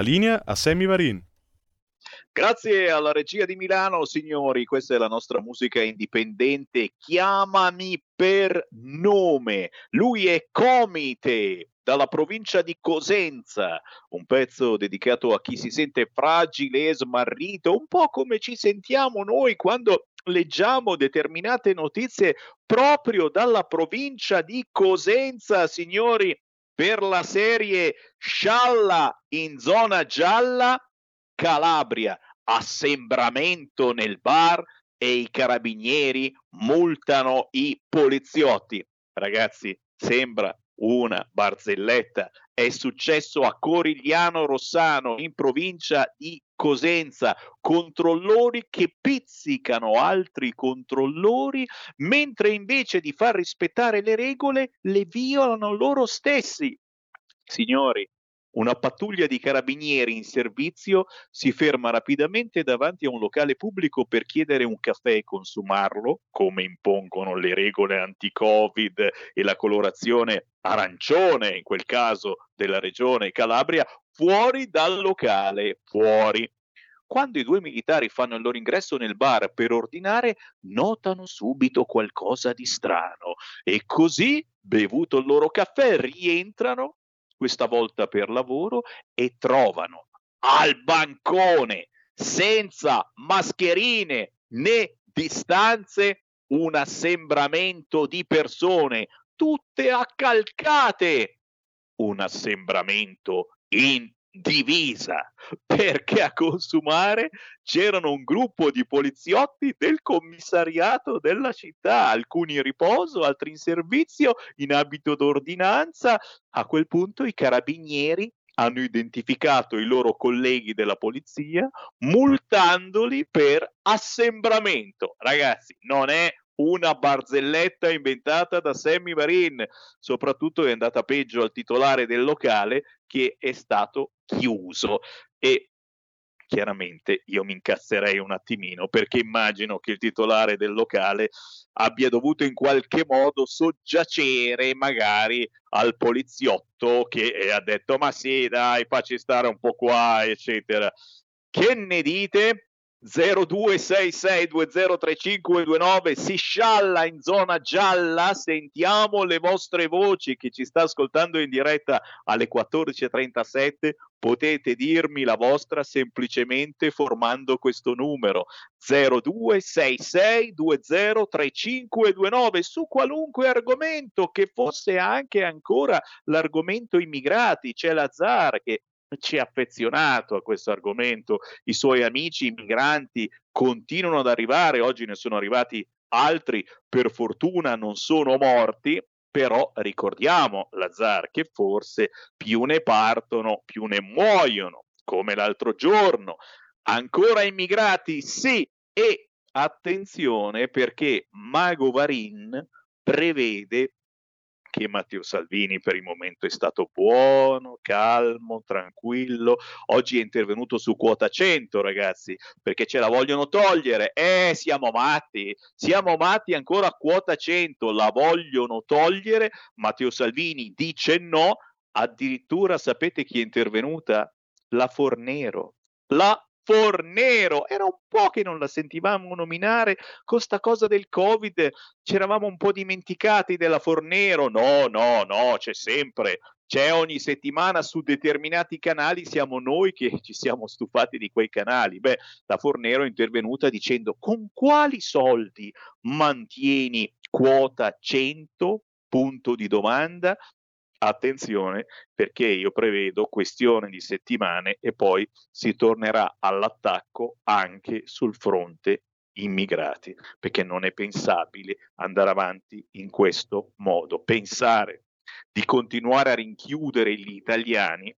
linea a Sammy Varin. Grazie alla regia di Milano, signori, questa è la nostra musica indipendente. Chiamami per nome. Lui è Comite dalla provincia di Cosenza, un pezzo dedicato a chi si sente fragile e smarrito, un po' come ci sentiamo noi quando leggiamo determinate notizie proprio dalla provincia di Cosenza, signori, per la serie Scialla in zona gialla Calabria, assembramento nel bar e i carabinieri multano i poliziotti. Ragazzi, sembra una barzelletta. È successo a Corigliano Rossano in provincia di Cosenza. Controllori che pizzicano altri controllori mentre invece di far rispettare le regole le violano loro stessi. Signori, una pattuglia di carabinieri in servizio si ferma rapidamente davanti a un locale pubblico per chiedere un caffè e consumarlo, come impongono le regole anti-Covid e la colorazione arancione, in quel caso della regione Calabria, fuori dal locale, fuori. Quando i due militari fanno il loro ingresso nel bar per ordinare, notano subito qualcosa di strano e così, bevuto il loro caffè, rientrano questa volta per lavoro, e trovano al bancone, senza mascherine né distanze, un assembramento di persone, tutte accalcate. Un assembramento in divisa perché a consumare c'erano un gruppo di poliziotti del commissariato della città, alcuni in riposo, altri in servizio, in abito d'ordinanza. A quel punto i carabinieri hanno identificato i loro colleghi della polizia multandoli per assembramento. Ragazzi, non è una barzelletta inventata da Sammy Varin, soprattutto è andata peggio al titolare del locale che è stato chiuso. E chiaramente io mi incazzerei un attimino perché immagino che il titolare del locale abbia dovuto in qualche modo soggiacere magari al poliziotto che ha detto ma sì dai facci stare un po' qua eccetera. Che ne dite 0266203529 si scialla in zona gialla sentiamo le vostre voci chi ci sta ascoltando in diretta alle 14.37 potete dirmi la vostra semplicemente formando questo numero 0266203529 su qualunque argomento che fosse anche ancora l'argomento immigrati c'è Lazzar che ci ha affezionato a questo argomento, i suoi amici immigranti continuano ad arrivare, oggi ne sono arrivati altri, per fortuna non sono morti, però ricordiamo, Lazzar, che forse più ne partono, più ne muoiono, come l'altro giorno. Ancora immigrati? Sì, e attenzione perché Mago Varin prevede che Matteo Salvini per il momento è stato buono, calmo, tranquillo. Oggi è intervenuto su quota 100, ragazzi, perché ce la vogliono togliere. Eh, siamo matti, siamo matti ancora a quota 100, la vogliono togliere. Matteo Salvini dice no. Addirittura sapete chi è intervenuta? La Fornero. La Fornero, era un po' che non la sentivamo nominare con sta cosa del Covid, ci eravamo un po' dimenticati della Fornero, no, no, no, c'è sempre, c'è ogni settimana su determinati canali, siamo noi che ci siamo stufati di quei canali. Beh, la Fornero è intervenuta dicendo con quali soldi mantieni quota 100? Punto di domanda attenzione perché io prevedo questione di settimane e poi si tornerà all'attacco anche sul fronte immigrati, perché non è pensabile andare avanti in questo modo. Pensare di continuare a rinchiudere gli italiani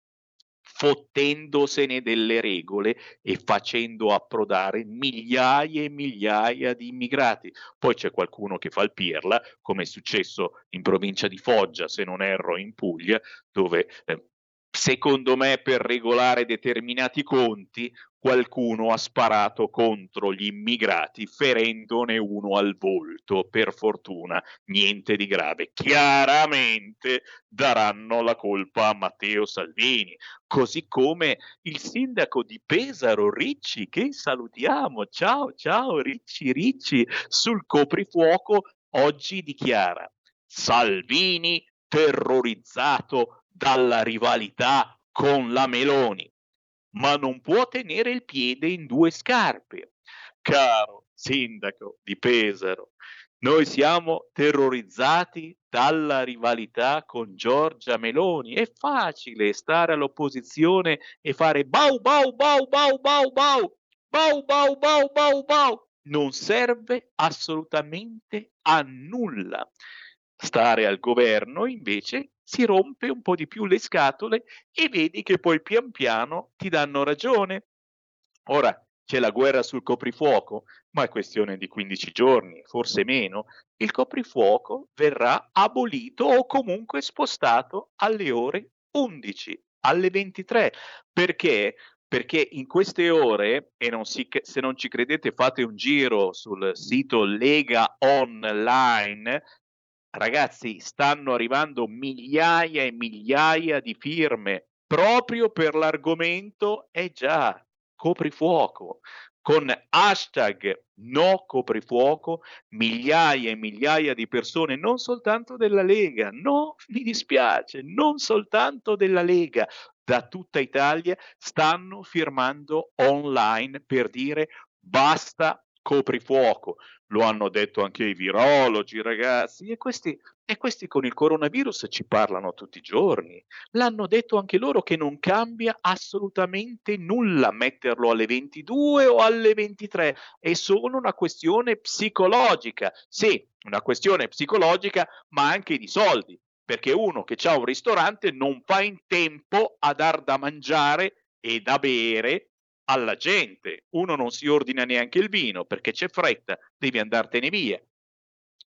fottendosene delle regole e facendo approdare migliaia e migliaia di immigrati. Poi c'è qualcuno che fa il pirla, come è successo in provincia di Foggia, se non erro, in Puglia, dove eh, secondo me per regolare determinati conti qualcuno ha sparato contro gli immigrati ferendone uno al volto. Per fortuna niente di grave. Chiaramente daranno la colpa a Matteo Salvini, così come il sindaco di Pesaro Ricci che salutiamo. Ciao ciao Ricci Ricci sul coprifuoco oggi dichiara Salvini terrorizzato dalla rivalità con la Meloni ma non può tenere il piede in due scarpe. Caro sindaco di Pesaro, noi siamo terrorizzati dalla rivalità con Giorgia Meloni. È facile stare all'opposizione e fare bau bau bau bau bau bau bau bau bau bau bau. Non serve assolutamente a nulla. Stare al governo invece si rompe un po' di più le scatole e vedi che poi pian piano ti danno ragione. Ora c'è la guerra sul coprifuoco, ma è questione di 15 giorni, forse meno. Il coprifuoco verrà abolito o comunque spostato alle ore 11, alle 23. Perché? Perché in queste ore, e non si, se non ci credete fate un giro sul sito Lega Online, ragazzi, stanno arrivando migliaia e migliaia di firme proprio per l'argomento è già coprifuoco. Con hashtag no coprifuoco, migliaia e migliaia di persone, non soltanto della Lega, no, mi dispiace, non soltanto della Lega, da tutta Italia stanno firmando online per dire basta coprifuoco. Lo hanno detto anche i virologi, ragazzi, e questi, e questi con il coronavirus ci parlano tutti i giorni. L'hanno detto anche loro che non cambia assolutamente nulla metterlo alle 22 o alle 23, è solo una questione psicologica. Sì, una questione psicologica, ma anche di soldi, perché uno che ha un ristorante non fa in tempo a dar da mangiare e da bere alla gente. Uno non si ordina neanche il vino perché c'è fretta, devi andartene via.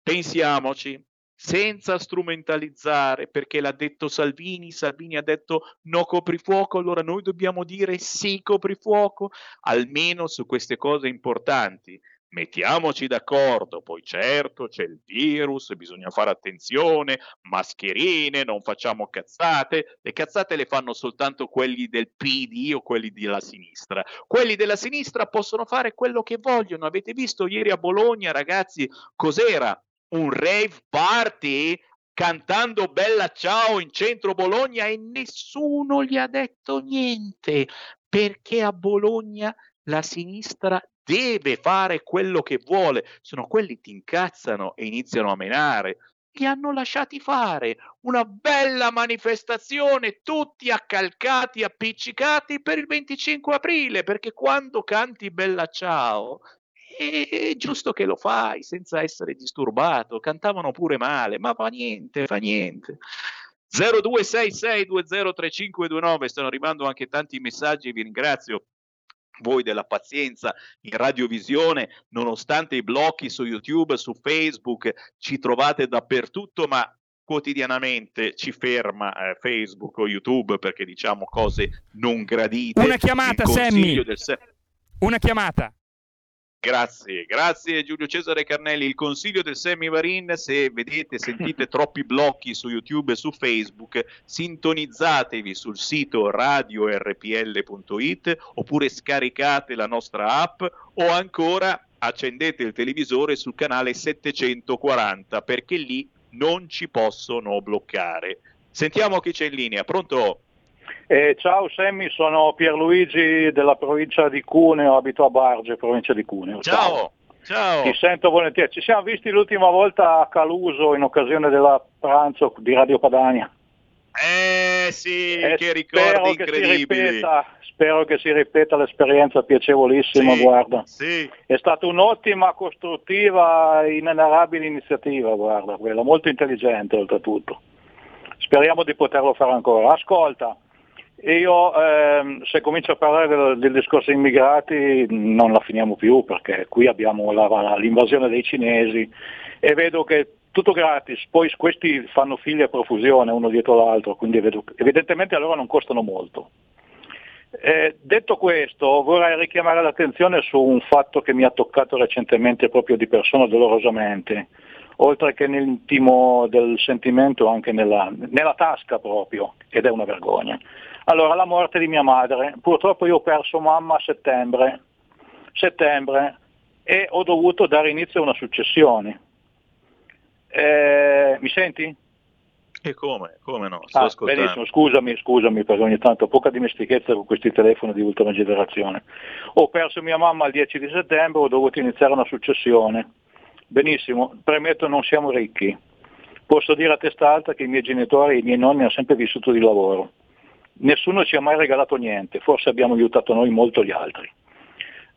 Pensiamoci, senza strumentalizzare, perché l'ha detto Salvini, Salvini ha detto no coprifuoco, allora noi dobbiamo dire sì coprifuoco, almeno su queste cose importanti. Mettiamoci d'accordo, poi certo c'è il virus, bisogna fare attenzione, mascherine, non facciamo cazzate, le cazzate le fanno soltanto quelli del PD o quelli della sinistra. Quelli della sinistra possono fare quello che vogliono. Avete visto ieri a Bologna, ragazzi, cos'era? Un rave party? Cantando Bella Ciao in centro Bologna e nessuno gli ha detto niente perché a Bologna la sinistra deve fare quello che vuole, sono quelli che ti incazzano e iniziano a menare. Li hanno lasciati fare una bella manifestazione, tutti accalcati, appiccicati per il 25 aprile, perché quando canti Bella Ciao è giusto che lo fai senza essere disturbato. Cantavano pure male, ma fa niente, fa niente. 0266203529 stanno arrivando anche tanti messaggi, vi ringrazio voi della pazienza in radiovisione, nonostante i blocchi su YouTube, su Facebook, ci trovate dappertutto, ma quotidianamente ci ferma eh, Facebook o YouTube perché diciamo cose non gradite. Una chiamata, Sammy. del Una chiamata. Grazie, grazie Giulio Cesare Carnelli. Il consiglio del Sammy Varin, se vedete, sentite troppi blocchi su YouTube e su Facebook, sintonizzatevi sul sito radiorpl.it oppure scaricate la nostra app o ancora accendete il televisore sul canale 740 perché lì non ci possono bloccare. Sentiamo chi c'è in linea. Pronto? Eh, ciao Sammy, sono Pierluigi della provincia di Cuneo, abito a Barge, provincia di Cuneo. Ciao. Ciao. Ti sento volentieri. Ci siamo visti l'ultima volta a Caluso in occasione della pranzo di Radio Padania. Eh sì, Eh, che spero ricordi che ripeta, spero che si ripeta l'esperienza piacevolissima, Sì, guarda. Sì, È stata un'ottima, costruttiva, inenarrabile iniziativa, guarda, quella, molto intelligente oltretutto. Speriamo di poterlo fare ancora. Ascolta, io ehm, se comincio a parlare del, del discorso immigrati non la finiamo più perché qui abbiamo la- la- l'invasione dei cinesi e vedo che tutto gratis, poi questi fanno figli a profusione uno dietro l'altro, quindi vedo- evidentemente a loro non costano molto. Eh, detto questo, vorrei richiamare l'attenzione su un fatto che mi ha toccato recentemente proprio di persona dolorosamente, oltre che nell'intimo del sentimento anche nella, nella tasca proprio, ed è una vergogna. Allora, la morte di mia madre, purtroppo io ho perso mamma a settembre, settembre e ho dovuto dare inizio a una successione. Eh, mi senti? e come? Come no? Sto Ah, ascoltando. benissimo, scusami, scusami perché ogni tanto ho poca dimestichezza con questi telefoni di ultima generazione. Ho perso mia mamma il 10 di settembre, ho dovuto iniziare una successione. Benissimo, premetto non siamo ricchi. Posso dire a testa alta che i miei genitori e i miei nonni hanno sempre vissuto di lavoro. Nessuno ci ha mai regalato niente, forse abbiamo aiutato noi molto gli altri.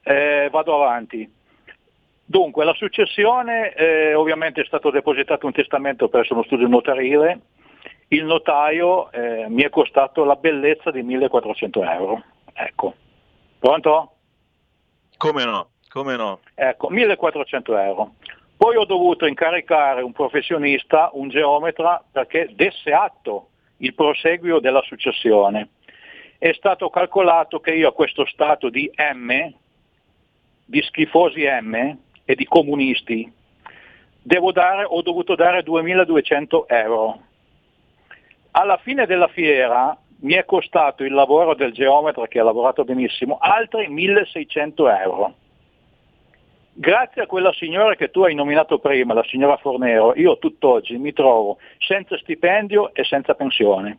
Eh, vado avanti. Dunque, la successione, eh, ovviamente è stato depositato un testamento presso uno studio notarile, il notaio eh, mi è costato la bellezza di 1400 euro. Ecco. Pronto? Come no? Come no? Ecco, 1400 euro. Poi ho dovuto incaricare un professionista, un geometra, perché desse atto il proseguio della successione. È stato calcolato che io a questo stato di M, di schifosi M e di comunisti, devo dare, ho dovuto dare 2200 euro. Alla fine della fiera mi è costato il lavoro del geometra che ha lavorato benissimo altri 1600 euro. Grazie a quella signora che tu hai nominato prima, la signora Fornero, io tutt'oggi mi trovo senza stipendio e senza pensione.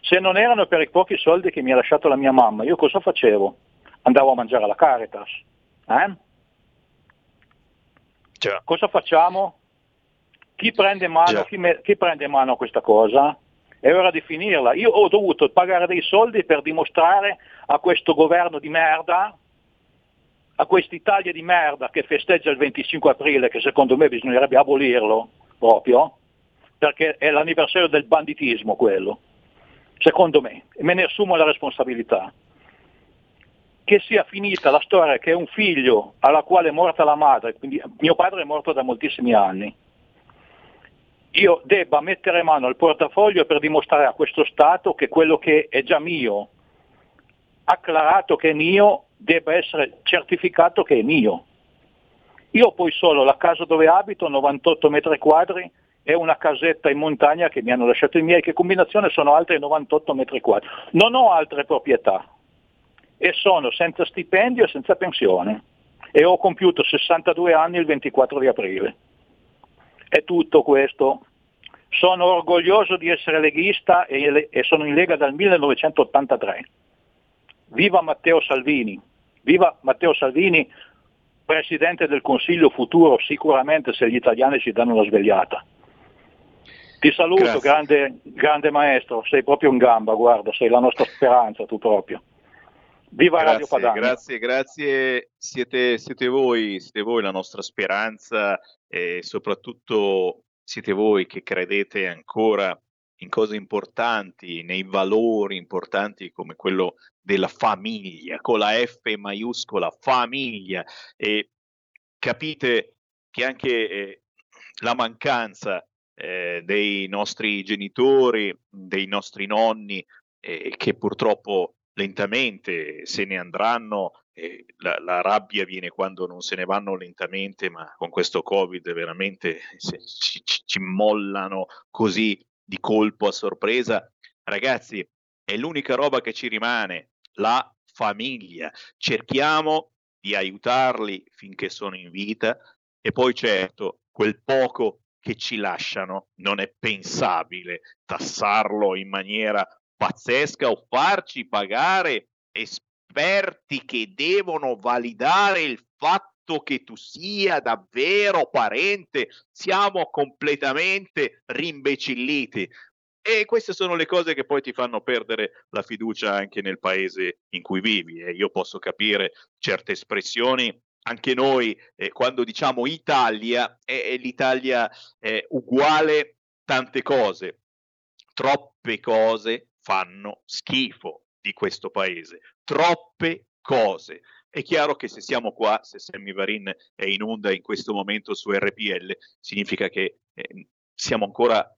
Se non erano per i pochi soldi che mi ha lasciato la mia mamma, io cosa facevo? Andavo a mangiare alla Caritas. Eh? Cosa facciamo? Chi prende, mano, chi, me- chi prende mano questa cosa? È ora di finirla. Io ho dovuto pagare dei soldi per dimostrare a questo governo di merda, a quest'Italia di merda che festeggia il 25 aprile, che secondo me bisognerebbe abolirlo proprio, perché è l'anniversario del banditismo quello, secondo me, e me ne assumo la responsabilità. Che sia finita la storia che un figlio alla quale è morta la madre, quindi mio padre è morto da moltissimi anni, io debba mettere mano al portafoglio per dimostrare a questo Stato che quello che è già mio, acclarato che è mio, debba essere certificato che è mio. Io poi solo la casa dove abito, 98 metri quadri, e una casetta in montagna che mi hanno lasciato i miei, che combinazione sono altri 98 metri quadri. Non ho altre proprietà e sono senza stipendio e senza pensione e ho compiuto 62 anni il 24 di aprile. È tutto questo. Sono orgoglioso di essere leghista e, e sono in Lega dal 1983. Viva Matteo Salvini, viva Matteo Salvini, Presidente del Consiglio futuro, sicuramente se gli italiani ci danno una svegliata. Ti saluto, grande, grande, maestro, sei proprio in gamba, guarda, sei la nostra speranza, tu proprio. Viva grazie, Radio Padania. Grazie, grazie, siete, siete, voi, siete voi la nostra speranza e soprattutto siete voi che credete ancora in cose importanti, nei valori importanti come quello della famiglia, con la F maiuscola, famiglia, e capite che anche eh, la mancanza eh, dei nostri genitori, dei nostri nonni, eh, che purtroppo lentamente se ne andranno. La, la, rabbia viene quando non se ne vanno lentamente, ma con questo Covid veramente ci, ci mollano così di colpo a sorpresa. Ragazzi, è l'unica roba che ci rimane, la famiglia. Cerchiamo di aiutarli finché sono in vita e poi certo quel poco che ci lasciano non è pensabile tassarlo in maniera pazzesca o farci pagare esperti che devono validare il fatto che tu sia davvero parente. Siamo completamente rimbecilliti. E queste sono le cose che poi ti fanno perdere la fiducia anche nel paese in cui vivi. E io posso capire certe espressioni anche noi eh, quando diciamo Italia, è l'Italia è uguale tante cose, troppe cose fanno schifo di questo paese, troppe cose. È chiaro che se siamo qua, se Sammy Varin è in onda in questo momento su RPL, significa che eh, siamo ancora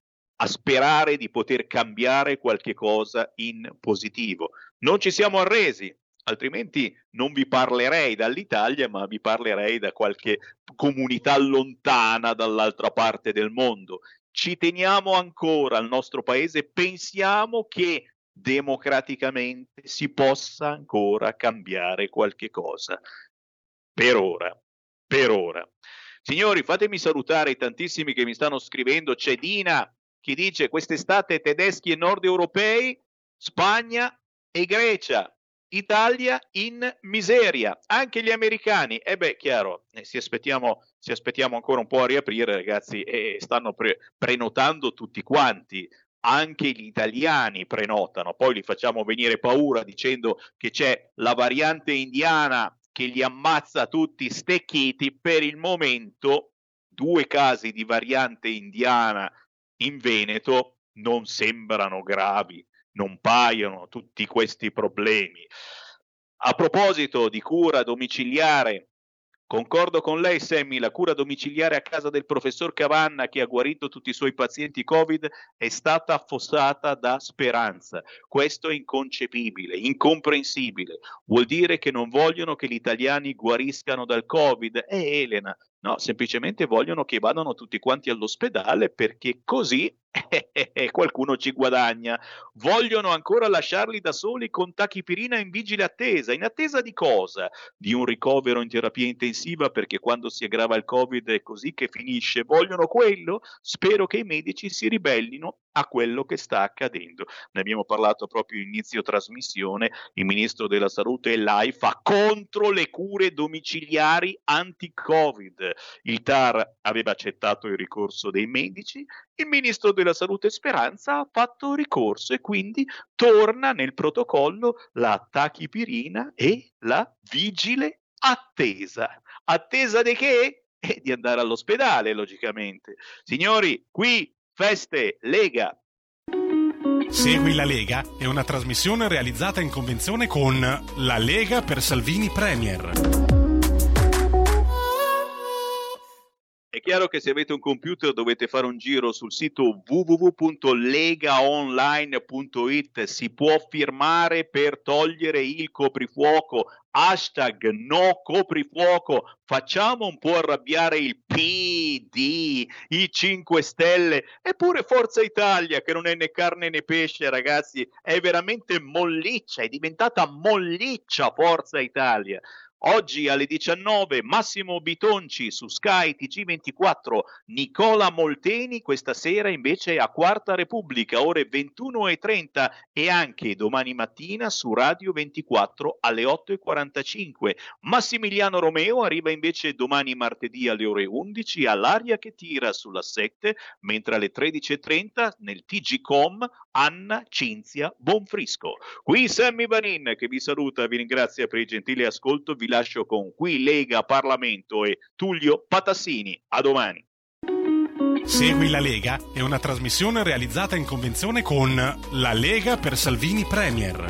a sperare di poter cambiare qualche cosa in positivo. Non ci siamo arresi, altrimenti non vi parlerei dall'Italia, ma vi parlerei da qualche comunità lontana dall'altra parte del mondo. Ci teniamo ancora al nostro paese, pensiamo che democraticamente si possa ancora cambiare qualche cosa. Per ora, per ora. Signori, fatemi salutare i tantissimi che mi stanno scrivendo. C'è Dina che dice quest'estate tedeschi e nord europei, Spagna e Grecia. Italia in miseria, anche gli americani, e eh beh, chiaro, eh, si, aspettiamo, si, aspettiamo, ancora un po' a riaprire, ragazzi, e stanno pre- prenotando tutti quanti, anche gli italiani prenotano, poi li facciamo venire paura dicendo che c'è la variante indiana che li ammazza tutti stecchiti, per il momento due casi di variante indiana in Veneto non sembrano gravi non paiono tutti questi problemi. A proposito di cura domiciliare, Concordo con lei, Sammy, la cura domiciliare a casa del professor Cavanna che ha guarito tutti i suoi pazienti Covid è stata affossata da speranza. Questo è inconcepibile, incomprensibile. Vuol dire che non vogliono che gli italiani guariscano dal Covid? Eh, Elena, no, semplicemente vogliono che vadano tutti quanti all'ospedale perché così e qualcuno ci guadagna. Vogliono ancora lasciarli da soli con tachipirina in vigile attesa. In attesa di cosa? Di un ricovero in terapia intensiva perché quando si aggrava il Covid è così che finisce. Vogliono quello? Spero che i medici si ribellino a quello che sta accadendo. Ne abbiamo parlato proprio inizio trasmissione. Il ministro della Salute è l'AIFA contro le cure domiciliari anti-Covid. Il TAR aveva accettato il ricorso dei medici, il ministro della Salute Speranza ha fatto ricorso e quindi torna nel protocollo la tachipirina e la vigile attesa. Attesa di che? E di andare all'ospedale, logicamente. Signori, qui feste Lega. Segui la Lega è una trasmissione realizzata in convenzione con La Lega per Salvini Premier. È chiaro che se avete un computer dovete fare un giro sul sito www.legaonline.it, si può firmare per togliere il coprifuoco, hashtag no coprifuoco, facciamo un po' arrabbiare il PD, i 5 Stelle, eppure Forza Italia che non è né carne né pesce ragazzi, è veramente molliccia, è diventata molliccia Forza Italia. Oggi alle 19 Massimo Bitonci su Sky TG24, Nicola Molteni questa sera invece a Quarta Repubblica ore 21.30 e anche domani mattina su Radio 24 alle 8.45. Massimiliano Romeo arriva invece domani martedì alle ore 11 all'aria che tira sulla 7, mentre alle 13.30 nel TG.com Anna Cinzia Bonfrisco. Qui Sammy Vanin che vi saluta, vi ringrazia per il gentile ascolto, vi lascio con Qui Lega Parlamento e Tullio Patassini. A domani. Segui la Lega è una trasmissione realizzata in convenzione con La Lega per Salvini Premier.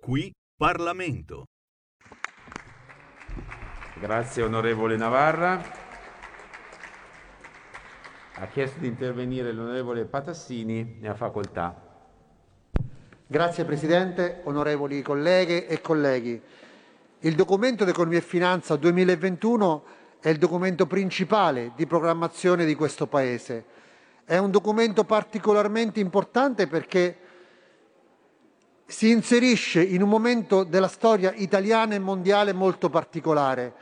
Qui Parlamento. Grazie onorevole Navarra. Ha chiesto di intervenire l'onorevole Patassini, ne ha facoltà. Grazie Presidente, onorevoli colleghe e colleghi. Il documento di economia e finanza 2021 è il documento principale di programmazione di questo Paese. È un documento particolarmente importante perché si inserisce in un momento della storia italiana e mondiale molto particolare.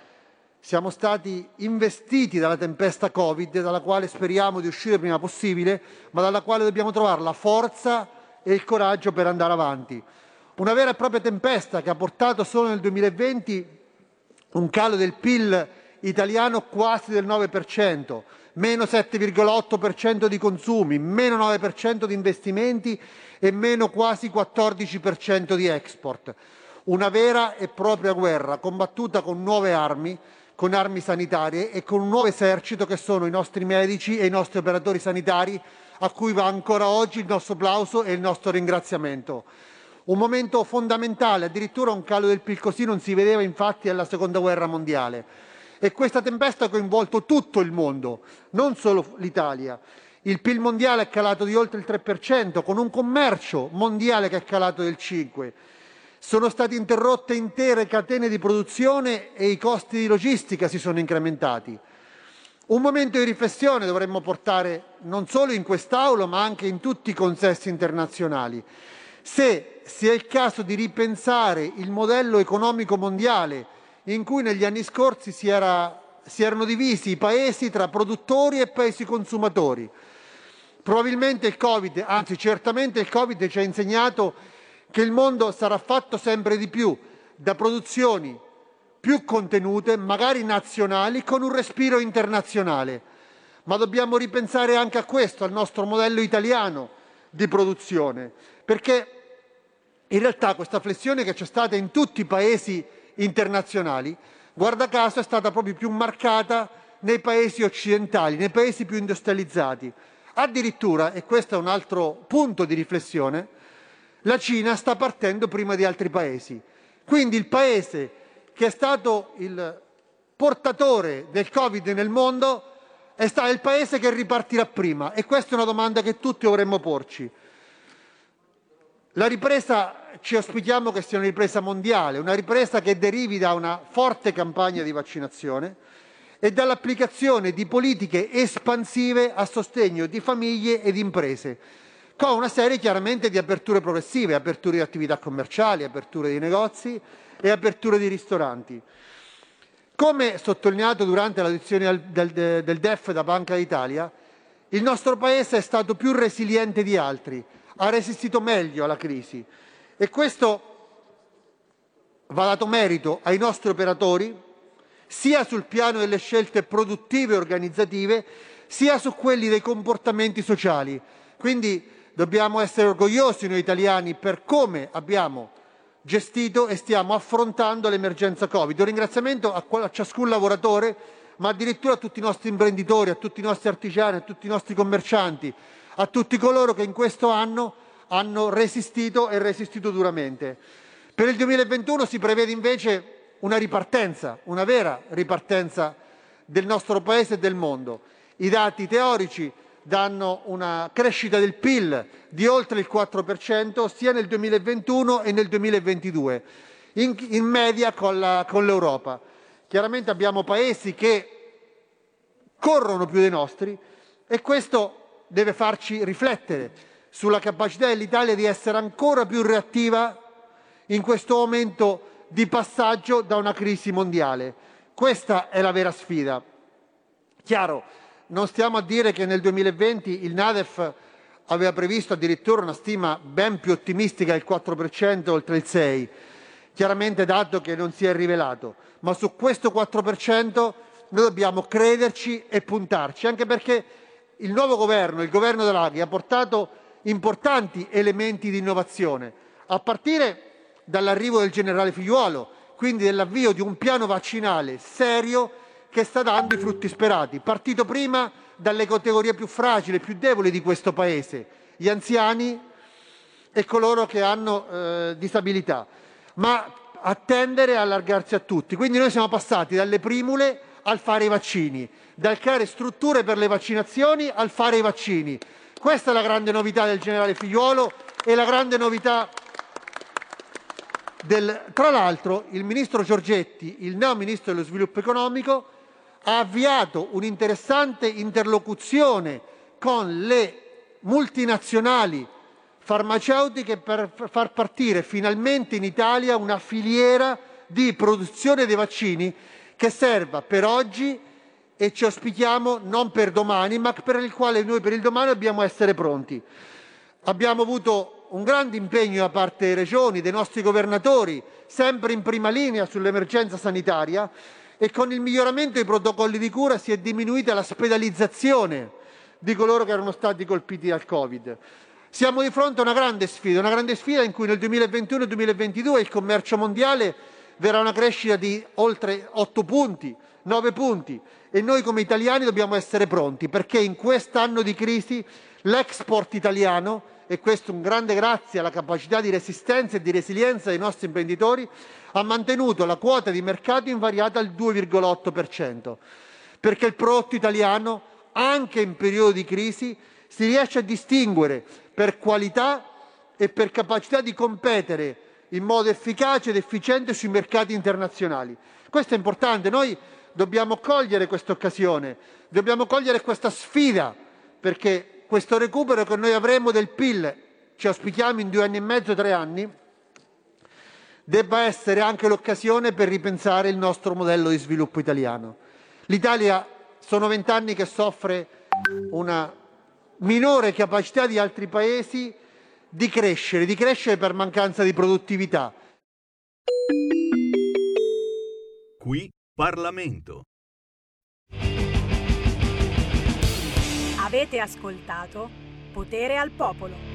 Siamo stati investiti dalla tempesta Covid, dalla quale speriamo di uscire prima possibile, ma dalla quale dobbiamo trovare la forza e il coraggio per andare avanti. Una vera e propria tempesta che ha portato solo nel 2020 un calo del PIL italiano quasi del 9%, meno 7,8% di consumi, meno 9% di investimenti e meno quasi 14% di export. Una vera e propria guerra combattuta con nuove armi, con armi sanitarie e con un nuovo esercito che sono i nostri medici e i nostri operatori sanitari a cui va ancora oggi il nostro applauso e il nostro ringraziamento. Un momento fondamentale, addirittura un calo del PIL così non si vedeva infatti alla seconda guerra mondiale. E questa tempesta ha coinvolto tutto il mondo, non solo l'Italia. Il PIL mondiale è calato di oltre il 3%, con un commercio mondiale che è calato del 5%. Sono state interrotte intere catene di produzione e i costi di logistica si sono incrementati. Un momento di riflessione dovremmo portare non solo in quest'Aula, ma anche in tutti i consessi internazionali. Se sia il caso di ripensare il modello economico mondiale in cui negli anni scorsi si, era, si erano divisi i paesi tra produttori e paesi consumatori. Probabilmente il Covid, anzi certamente il Covid ci ha insegnato che il mondo sarà fatto sempre di più da produzioni più contenute, magari nazionali, con un respiro internazionale. Ma dobbiamo ripensare anche a questo, al nostro modello italiano di produzione, perché in realtà questa flessione che c'è stata in tutti i paesi internazionali, guarda caso, è stata proprio più marcata nei paesi occidentali, nei paesi più industrializzati. Addirittura, e questo è un altro punto di riflessione, la Cina sta partendo prima di altri paesi. Quindi il paese che è stato il portatore del Covid nel mondo è stato il paese che ripartirà prima e questa è una domanda che tutti dovremmo porci. La ripresa ci auspichiamo che sia una ripresa mondiale, una ripresa che derivi da una forte campagna di vaccinazione e dall'applicazione di politiche espansive a sostegno di famiglie ed imprese, con una serie chiaramente di aperture progressive, aperture di attività commerciali, aperture di negozi e aperture di ristoranti. Come sottolineato durante l'audizione del, del, DEF da Banca d'Italia, il nostro Paese è stato più resiliente di altri, ha resistito meglio alla crisi e questo va dato merito ai nostri operatori, sia sul piano delle scelte produttive e organizzative, sia su quelli dei comportamenti sociali. Quindi dobbiamo essere orgogliosi noi italiani per come abbiamo gestito e stiamo affrontando l'emergenza Covid. Un ringraziamento a, a ciascun lavoratore, ma addirittura a tutti i nostri imprenditori, a tutti i nostri artigiani, a tutti i nostri commercianti, a tutti coloro che in questo anno hanno resistito e resistito duramente. Per il 2021 si prevede invece una ripartenza, una vera ripartenza del nostro Paese e del mondo. I dati teorici danno una crescita del PIL di oltre il 4% sia nel 2021 e nel 2022, in, in media con, la, con l'Europa. Chiaramente abbiamo paesi che corrono più dei nostri e questo deve farci riflettere sulla capacità dell'Italia di essere ancora più reattiva in questo momento di passaggio da una crisi mondiale. Questa è la vera sfida. Chiaro, non stiamo a dire che nel 2020 il NADEF aveva previsto addirittura una stima ben più ottimistica del 4% oltre il 6%, chiaramente dato che non si è rivelato, ma su questo 4% noi dobbiamo crederci e puntarci, anche perché il nuovo governo, il governo Draghi, ha portato importanti elementi di innovazione, a partire dall'arrivo del generale Figliuolo, quindi dell'avvio di un piano vaccinale serio che sta dando i frutti sperati, partito prima dalle categorie più fragili, più deboli di questo Paese, gli anziani e coloro che hanno eh, disabilità, ma a tendere a allargarsi a tutti. Quindi noi siamo passati dalle primule al fare i vaccini, dal creare strutture per le vaccinazioni al fare i vaccini. Questa è la grande novità del generale Figliuolo e la grande novità del... Tra l'altro il ministro Giorgetti, il neo ministro dello sviluppo economico, ha avviato un'interessante interlocuzione con le multinazionali farmaceutiche per far partire finalmente in Italia una filiera di produzione dei vaccini che serva per oggi e ci auspichiamo non per domani, ma per il quale noi per il domani dobbiamo essere pronti. Abbiamo avuto un grande impegno da parte delle regioni, dei nostri governatori, sempre in prima linea sull'emergenza sanitaria e con il miglioramento dei protocolli di cura si è diminuita la spedalizzazione di coloro che erano stati colpiti dal Covid. Siamo di fronte a una grande sfida, una grande sfida in cui nel 2021 e 2022 il commercio mondiale verrà una crescita di oltre 8 punti, 9 punti e noi come italiani dobbiamo essere pronti perché in quest'anno di crisi l'export italiano e questo un grande grazie alla capacità di resistenza e di resilienza dei nostri imprenditori, ha mantenuto la quota di mercato invariata al 2,8%, perché il prodotto italiano, anche in periodo di crisi, si riesce a distinguere per qualità e per capacità di competere in modo efficace ed efficiente sui mercati internazionali. Questo è importante, noi dobbiamo cogliere questa occasione, dobbiamo cogliere questa sfida, perché questo recupero che noi avremo del PIL, ci auspichiamo in due anni e mezzo, tre anni, debba essere anche l'occasione per ripensare il nostro modello di sviluppo italiano. L'Italia sono vent'anni che soffre una minore capacità di altri paesi di crescere, di crescere per mancanza di produttività. Qui Parlamento. Avete ascoltato Potere al Popolo.